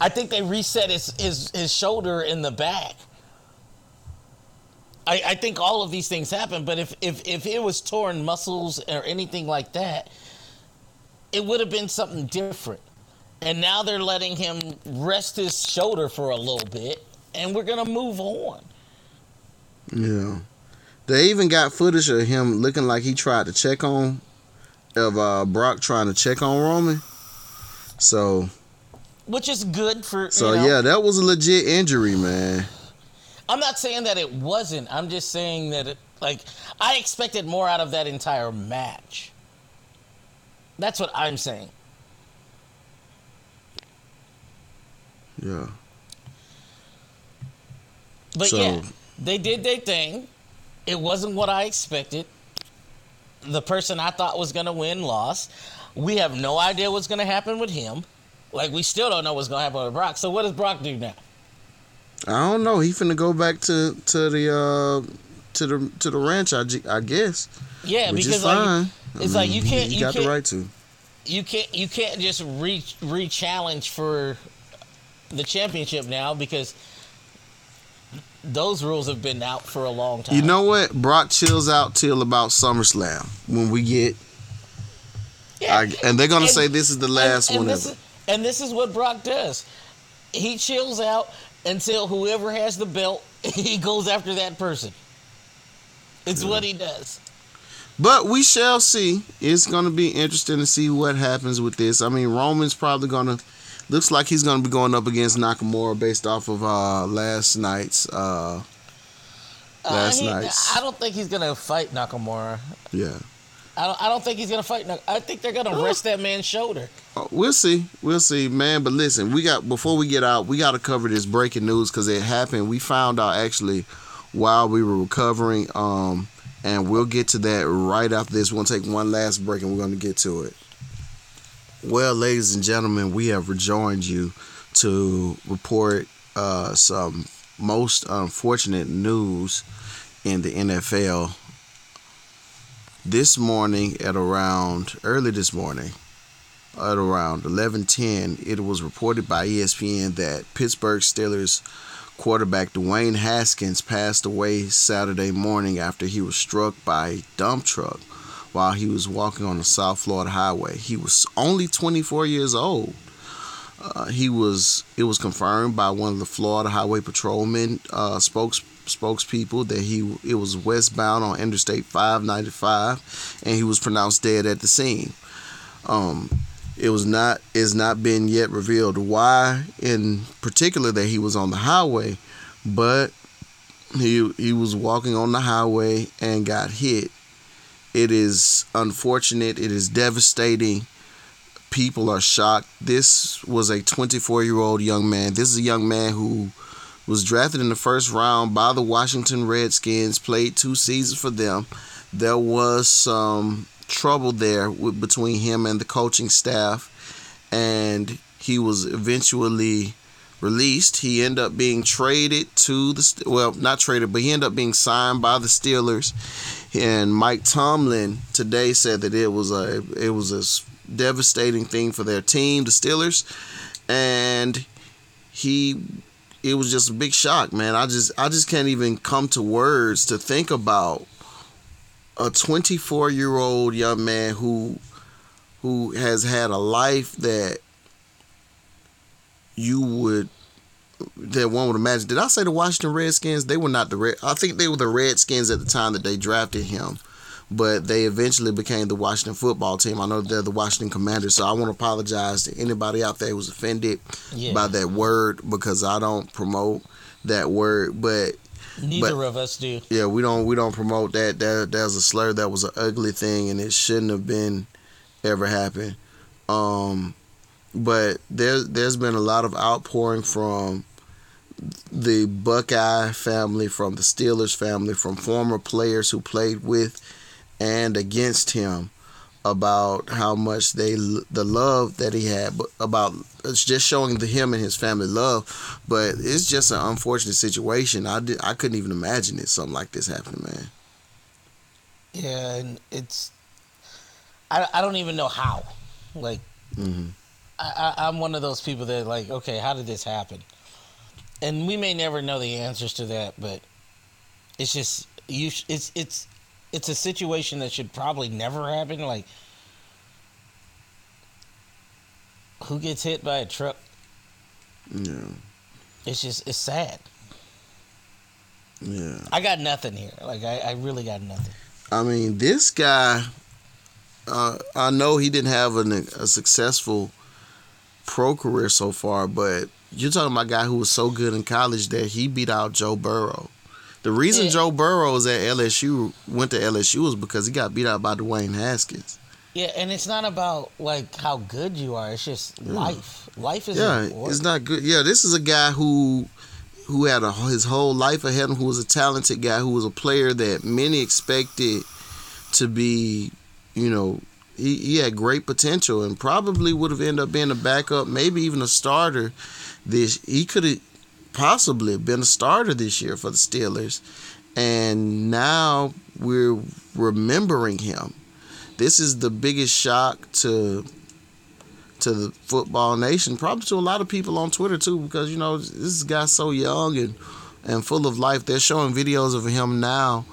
I think they reset his his, his shoulder in the back. I, I think all of these things happen, but if, if if it was torn muscles or anything like that, it would have been something different. And now they're letting him rest his shoulder for a little bit, and we're gonna move on. Yeah. They even got footage of him looking like he tried to check on of uh, Brock trying to check on Roman. So Which is good for so you know, yeah, that was a legit injury, man. I'm not saying that it wasn't. I'm just saying that it like I expected more out of that entire match. That's what I'm saying. Yeah. But So- yeah, they did their thing. It wasn't what I expected. The person I thought was going to win lost. We have no idea what's going to happen with him. Like, we still don't know what's going to happen with Brock. So, what does Brock do now? I don't know. He finna go back to to the uh to the to the ranch. I guess. Yeah, Which because is like, fine. I it's like you can't He you got can't the right to. you can't you can't just re re challenge for the championship now because those rules have been out for a long time. You know what? Brock chills out till about SummerSlam when we get. Yeah. I, and they're gonna And- say this is the last and, and one this is, and this is what Brock does. He chills out until whoever has the belt, he goes after that person. It's what he does. But we shall see. It's gonna be interesting to see what happens with this. I mean, Roman's probably gonna. Looks like he's gonna be going up against Nakamura based off of uh, last night's. Uh, Last uh, night's- I don't think he's gonna fight Nakamura. yeah. I don't, I don't think he's gonna fight. Nak- I think they're gonna rest that man's shoulder. Uh, We'll see. We'll see, man. But listen, we got before we get out, we got to cover this breaking news because it happened. We found out actually while we were recovering, um, and we'll get to that right after this. We're gonna take one last break, and we're gonna get to it. Well, ladies and gentlemen, we have rejoined you to report uh, some most unfortunate news in the NFL. This morning, at around early this morning, at around 11:10, it was reported by ESPN that Pittsburgh Steelers quarterback Dwayne Haskins passed away Saturday morning after he was struck by a dump truck while he was walking on the South Florida highway. He was only 24 years old. Uh, he was. It was confirmed by one of the Florida Highway Patrolmen uh, spokes spokespeople that he it was westbound on Interstate 595, and he was pronounced dead at the scene. Um, it was not is not been yet revealed why in particular that he was on the highway, but he he was walking on the highway and got hit. It is unfortunate. It is devastating. People are shocked. This was a 24 year old young man. This is a young man who was drafted in the first round by the Washington Redskins, played two seasons for them. There was some trouble there with, between him and the coaching staff, and he was eventually released. He ended up being traded to the well, not traded, but he ended up being signed by the Steelers. And Mike Tomlin today said that it was a it was a devastating thing for their team, the Steelers, and he it was just a big shock, man. I just I just can't even come to words to think about a 24 year old young man who who has had a life that you would that one would imagine. Did I say the Washington Redskins? They were not the Red. I think they were the Redskins at the time that they drafted him, but they eventually became the Washington football team. I know they're the Washington Commanders, so I want to apologize to anybody out there who was offended Yeah. by that word because I don't promote that word. But Neither but- of us do. yeah, we don't we don't promote that. That that's a slur. That was an ugly thing, and it shouldn't have been ever happened. Um, but there there's been a lot of outpouring from the Buckeye family, from the Steelers family, from former players who played with and against him about how much they the love that he had but about it's just showing the him and his family love but it's just an unfortunate situation i did i couldn't even imagine it something like this happening man yeah and it's i, I don't even know how like mm-hmm. I, I i'm one of those people that like okay how did this happen and we may never know the answers to that but it's just you it's it's it's a situation that should probably never happen. Like, who gets hit by a truck? Yeah. It's just it's sad. Yeah. I got nothing here. Like I, I really got nothing. I mean, this guy. Uh, I know he didn't have an, a successful pro career so far, but you're talking about a guy who was so good in college that he beat out Joe Burrow. The reason yeah. Joe Burrow is at LSU went to LSU was because he got beat out by Dwayne Haskins. Yeah, and it's not about like how good you are. It's just yeah. life. Life is yeah. Important. It's not good. Yeah, this is a guy who who had a, his whole life ahead of him. Who was a talented guy. Who was a player that many expected to be. You know, he, he had great potential and probably would have ended up being a backup, maybe even a starter. This he could have possibly been a starter this year for the Steelers. And now we're remembering him. This is the biggest shock to to the football nation, probably to a lot of people on Twitter too, because you know this guy's so young and and full of life. They're showing videos of him now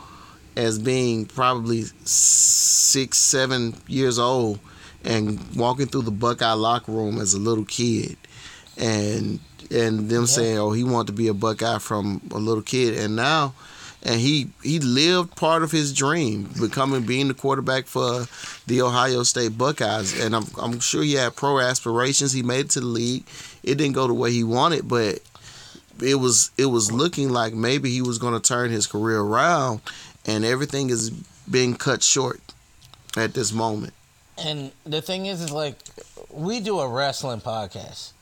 as being probably six, seven years old and walking through the Buckeye locker room as a little kid. And and them yeah. saying, "Oh, he wanted to be a Buckeye from a little kid," and now, and he he lived part of his dream, becoming being the quarterback for the Ohio State Buckeyes, and I'm I'm sure he had pro aspirations. He made it to the league. It didn't go the way he wanted, but it was it was looking like maybe he was going to turn his career around, and everything is being cut short at this moment. And the thing is, is like we do a wrestling podcast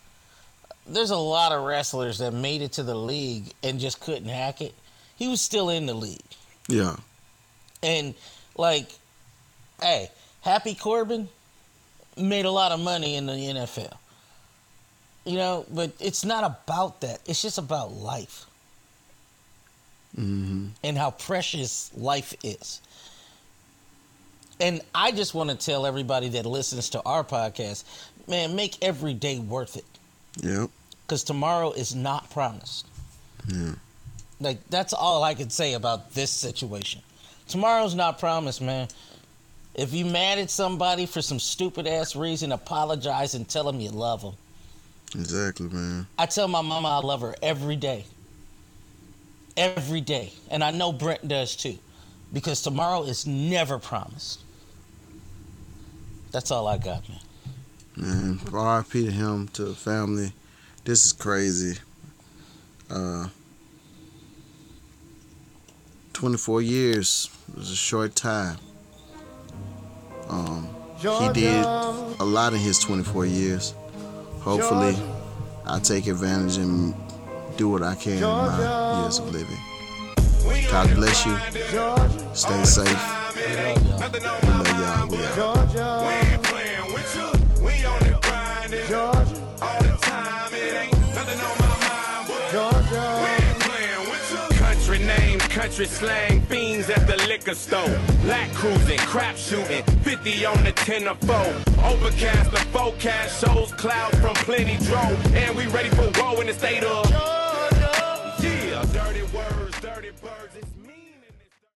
there's a lot of wrestlers that made it to the league and just couldn't hack it. He was still in the league. Yeah. And like, hey, Happy Corbin made a lot of money in the NFL. You know, but it's not about that. It's just about life. Mm-hmm. And how precious life is. And I just want to tell everybody that listens to our podcast, man, make every day worth it. Yep because tomorrow is not promised. Yeah. Like that's all I can say about this situation. Tomorrow's not promised, man. If you mad at somebody for some stupid ass reason, apologize and tell them you love them. Exactly, man. I tell my mama I love her every day. Every day. And I know Brent does too. Because tomorrow is never promised. That's all I got, man. Man, RIP to him, to the family. This is crazy. Uh, 24 years was a short time. Um, he did a lot in his 24 years. Hopefully, I'll take advantage and do what I can in my years of living. God bless you. Stay safe. We know y'all. We out. Country name, country slang, fiends at the liquor store. Black cruising, crap shooting, 50 on the 10 or 4. Overcast, the forecast shows clouds from plenty drove. And we ready for war in the state of.